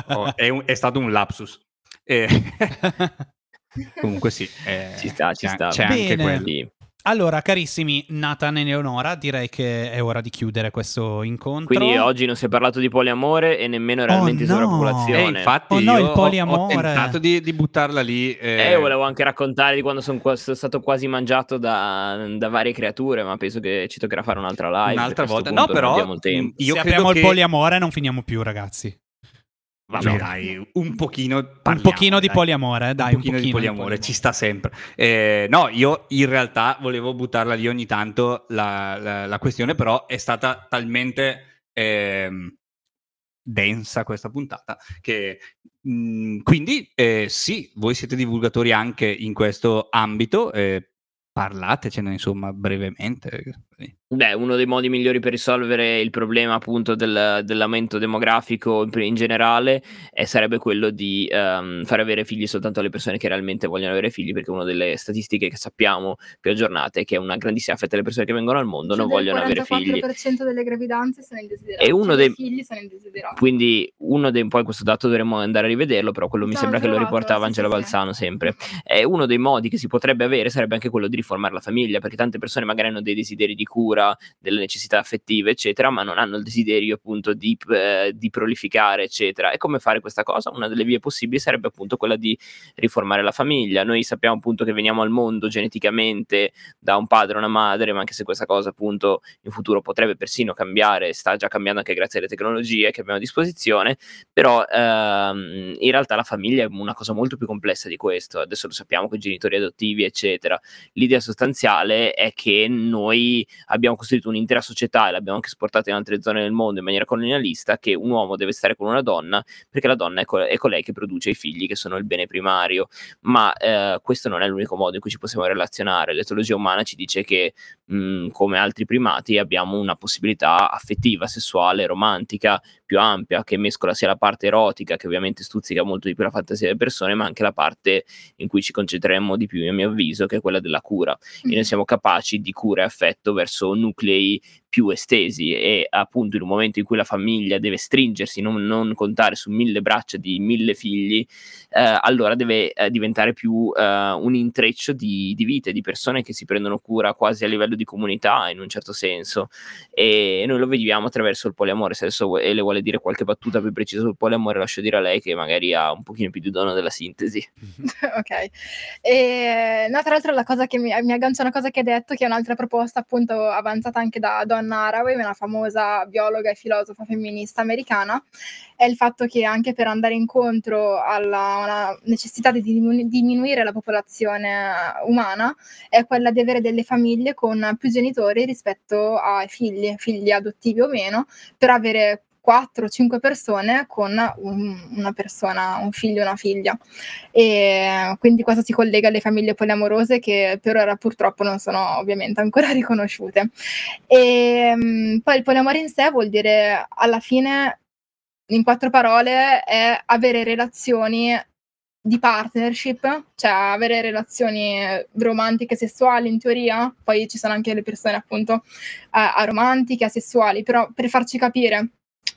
Oh, è, un, è, stato un lapsus. Eh, comunque sì, eh, ci sta, ci c'è, sta. C'è Bene. anche quelli. Allora, carissimi Nathan e Leonora, direi che è ora di chiudere questo incontro. Quindi oggi non si è parlato di poliamore e nemmeno realmente oh, di sovrappopolazione. Eh, infatti, oh, no, il poliamore. ho, tentato di, di, buttarla lì. Eh... eh, volevo anche raccontare di quando sono, sono stato quasi mangiato da, da, varie creature, ma penso che ci toccherà fare un'altra live. Un'altra volta. No, però, io Se apriamo che... il poliamore non finiamo più, ragazzi. Vabbè, dai, un pochino, parliamo, un pochino di poliamore, dai, un pochino, un pochino di, poliamore, di, poliamore, ci sta sempre. Eh, no, io in realtà volevo buttarla lì ogni tanto la, la, la questione, però è stata talmente eh, densa questa puntata che mh, mm, quindi eh, sì, voi siete divulgatori anche in questo ambito, eh, parlatecene insomma brevemente. Beh, uno dei modi migliori per risolvere il problema appunto del, dell'aumento demografico in, in generale eh, sarebbe quello di um, far avere figli soltanto alle persone che realmente vogliono avere figli, perché una delle statistiche che sappiamo più aggiornate è che una grandissima fetta delle persone che vengono al mondo cioè non vogliono avere figli. Il 44% delle gravidanze sono indesiderate. E uno cioè dei figli sono indesiderati. Quindi uno dei poi questo dato dovremmo andare a rivederlo, però quello mi Ciao, sembra che lo riportava Angela sì, Balzano sì. sempre. E uno dei modi che si potrebbe avere sarebbe anche quello di riformare la famiglia, perché tante persone magari hanno dei desideri di cura delle necessità affettive, eccetera, ma non hanno il desiderio appunto di, eh, di prolificare, eccetera. E come fare questa cosa? Una delle vie possibili sarebbe appunto quella di riformare la famiglia. Noi sappiamo appunto che veniamo al mondo geneticamente da un padre e una madre, ma anche se questa cosa appunto in futuro potrebbe persino cambiare, sta già cambiando anche grazie alle tecnologie che abbiamo a disposizione, però ehm, in realtà la famiglia è una cosa molto più complessa di questo. Adesso lo sappiamo con i genitori adottivi, eccetera. L'idea sostanziale è che noi abbiamo costruito un'intera società e l'abbiamo anche esportata in altre zone del mondo in maniera colonialista che un uomo deve stare con una donna perché la donna è, co- è colei che produce i figli che sono il bene primario. Ma eh, questo non è l'unico modo in cui ci possiamo relazionare. L'etologia umana ci dice che mh, come altri primati abbiamo una possibilità affettiva, sessuale, romantica più ampia che mescola sia la parte erotica che ovviamente stuzzica molto di più la fantasia delle persone ma anche la parte in cui ci concentreremo di più a mio avviso che è quella della cura mm. e noi siamo capaci di cura e affetto verso nuclei più estesi e appunto in un momento in cui la famiglia deve stringersi, non, non contare su mille braccia di mille figli, eh, allora deve eh, diventare più eh, un intreccio di, di, vite, di persone che si prendono cura quasi a livello di comunità in un certo senso. E noi lo vediamo attraverso il poliamore, se adesso le vuole dire qualche battuta più precisa sul poliamore lascio dire a lei che magari ha un pochino più di dono della sintesi. ok, e, no, tra l'altro la cosa che mi, mi aggancia una cosa che hai detto, che è un'altra proposta appunto avanzata anche da Don Joanna Haraway, una famosa biologa e filosofa femminista americana, è il fatto che anche per andare incontro alla necessità di diminu- diminuire la popolazione umana è quella di avere delle famiglie con più genitori rispetto ai figli, figli adottivi o meno, per avere 4 5 persone con un, una persona, un figlio e una figlia. E quindi questo si collega alle famiglie poliamorose che per ora purtroppo non sono ovviamente ancora riconosciute. E mm, poi il poliamore in sé vuol dire alla fine in quattro parole è avere relazioni di partnership, cioè avere relazioni romantiche sessuali in teoria, poi ci sono anche le persone appunto uh, aromantiche, asessuali, però per farci capire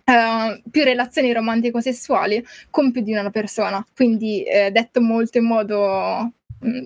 Uh, più relazioni romantico-sessuali con più di una persona. Quindi, eh, detto molto in modo mh, mm,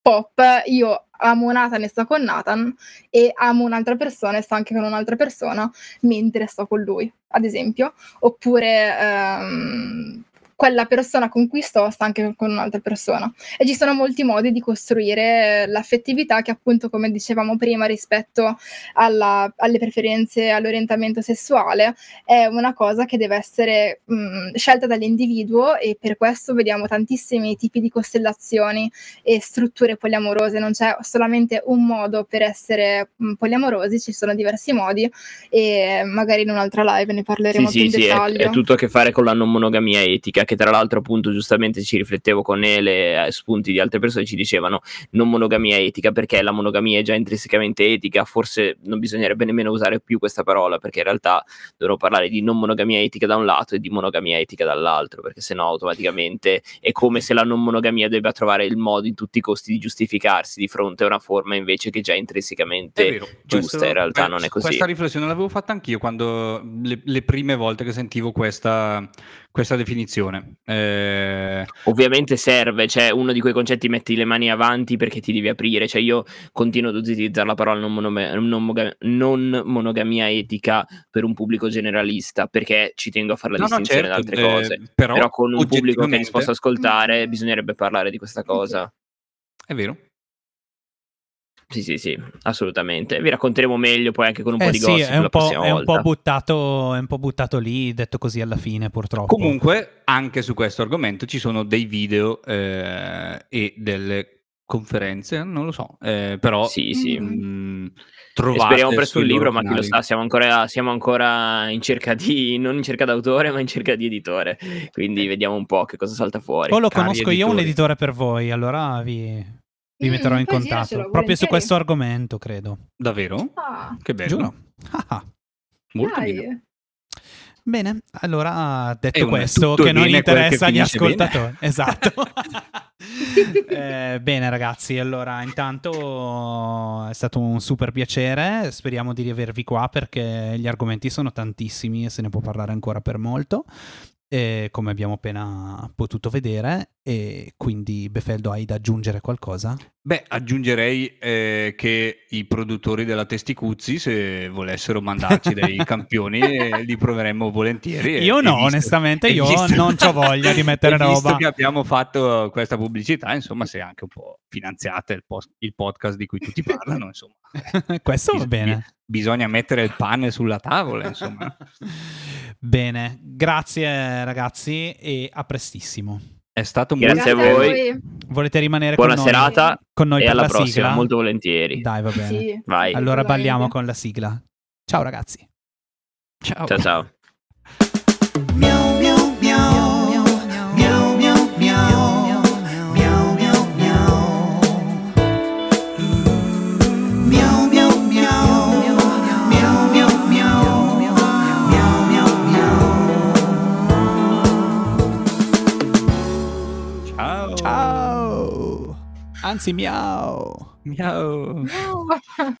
pop, io amo Nathan e sto con Nathan e amo un'altra persona e sto anche con un'altra persona mentre sto con lui, ad esempio. Oppure um, quella persona con cui sto sta anche con un'altra persona. E ci sono molti modi di costruire l'affettività che appunto, come dicevamo prima, rispetto alla, alle preferenze, all'orientamento sessuale, è una cosa che deve essere mh, scelta dall'individuo e per questo vediamo tantissimi tipi di costellazioni e strutture poliamorose, non c'è solamente un modo per essere mh, poliamorosi, ci sono diversi modi e magari in un'altra live ne parleremo sì, più sì, in sì, dettaglio. È, è tutto a che fare con la non monogamia etica che tra l'altro appunto giustamente ci riflettevo con Ele, eh, spunti di altre persone ci dicevano non monogamia etica perché la monogamia è già intrinsecamente etica, forse non bisognerebbe nemmeno usare più questa parola perché in realtà dovremmo parlare di non monogamia etica da un lato e di monogamia etica dall'altro perché sennò automaticamente è come se la non monogamia debba trovare il modo in tutti i costi di giustificarsi di fronte a una forma invece che già intrinsecamente vero, giusta, questo, in realtà non è così. Questa riflessione l'avevo fatta anch'io quando le, le prime volte che sentivo questa, questa definizione. Eh... Ovviamente serve, cioè uno di quei concetti metti le mani avanti perché ti devi aprire, cioè io continuo ad utilizzare la parola non, monome- non, moga- non monogamia etica per un pubblico generalista perché ci tengo a fare la no, distinzione no, certo, da altre eh, cose, però, però con un pubblico che è disposto ad ascoltare bisognerebbe parlare di questa cosa. È vero. Sì, sì, sì, assolutamente. Vi racconteremo meglio poi anche con un eh po' di sì, gossip è un po', è un po' buttato, è un po' buttato lì, detto così alla fine, purtroppo. Comunque, anche su questo argomento ci sono dei video eh, e delle conferenze, non lo so, eh, però sì, sì. Mh, mm, speriamo presto il libro, ma chi lo sa, siamo ancora, siamo ancora, in cerca di, non in cerca d'autore, ma in cerca di editore, quindi eh. vediamo un po' che cosa salta fuori. Poi lo conosco editori. io un editore per voi, allora vi, vi metterò mm, in contatto proprio su questo argomento, credo. Davvero? Ah. Che bello. Giuro. Ah, ah. Molto Dai. bene. Bene, allora detto questo, che non interessa agli ascoltatori. Bene. Esatto. eh, bene ragazzi, allora intanto è stato un super piacere, speriamo di riavervi qua perché gli argomenti sono tantissimi e se ne può parlare ancora per molto eh, come abbiamo appena potuto vedere, e quindi Befeldo hai da aggiungere qualcosa? Beh, aggiungerei eh, che i produttori della Testicuzzi, se volessero mandarci dei campioni, eh, li proveremmo volentieri. Io no, visto, onestamente, io visto, non ho voglia di mettere roba. Visto che abbiamo fatto questa pubblicità, insomma, se anche un po' finanziate il, post, il podcast di cui tutti parlano, insomma. Questo bis- va bene. Bisogna mettere il pane sulla tavola, insomma. bene, grazie ragazzi e a prestissimo. È stato molto Grazie a voi. Volete rimanere Buona con serata noi, con noi e alla prossima, sigla? molto volentieri. Dai, va bene. Sì. Vai. Allora balliamo con la sigla. Ciao ragazzi. Ciao ciao. ciao. Anzi, miau. Miau. miau.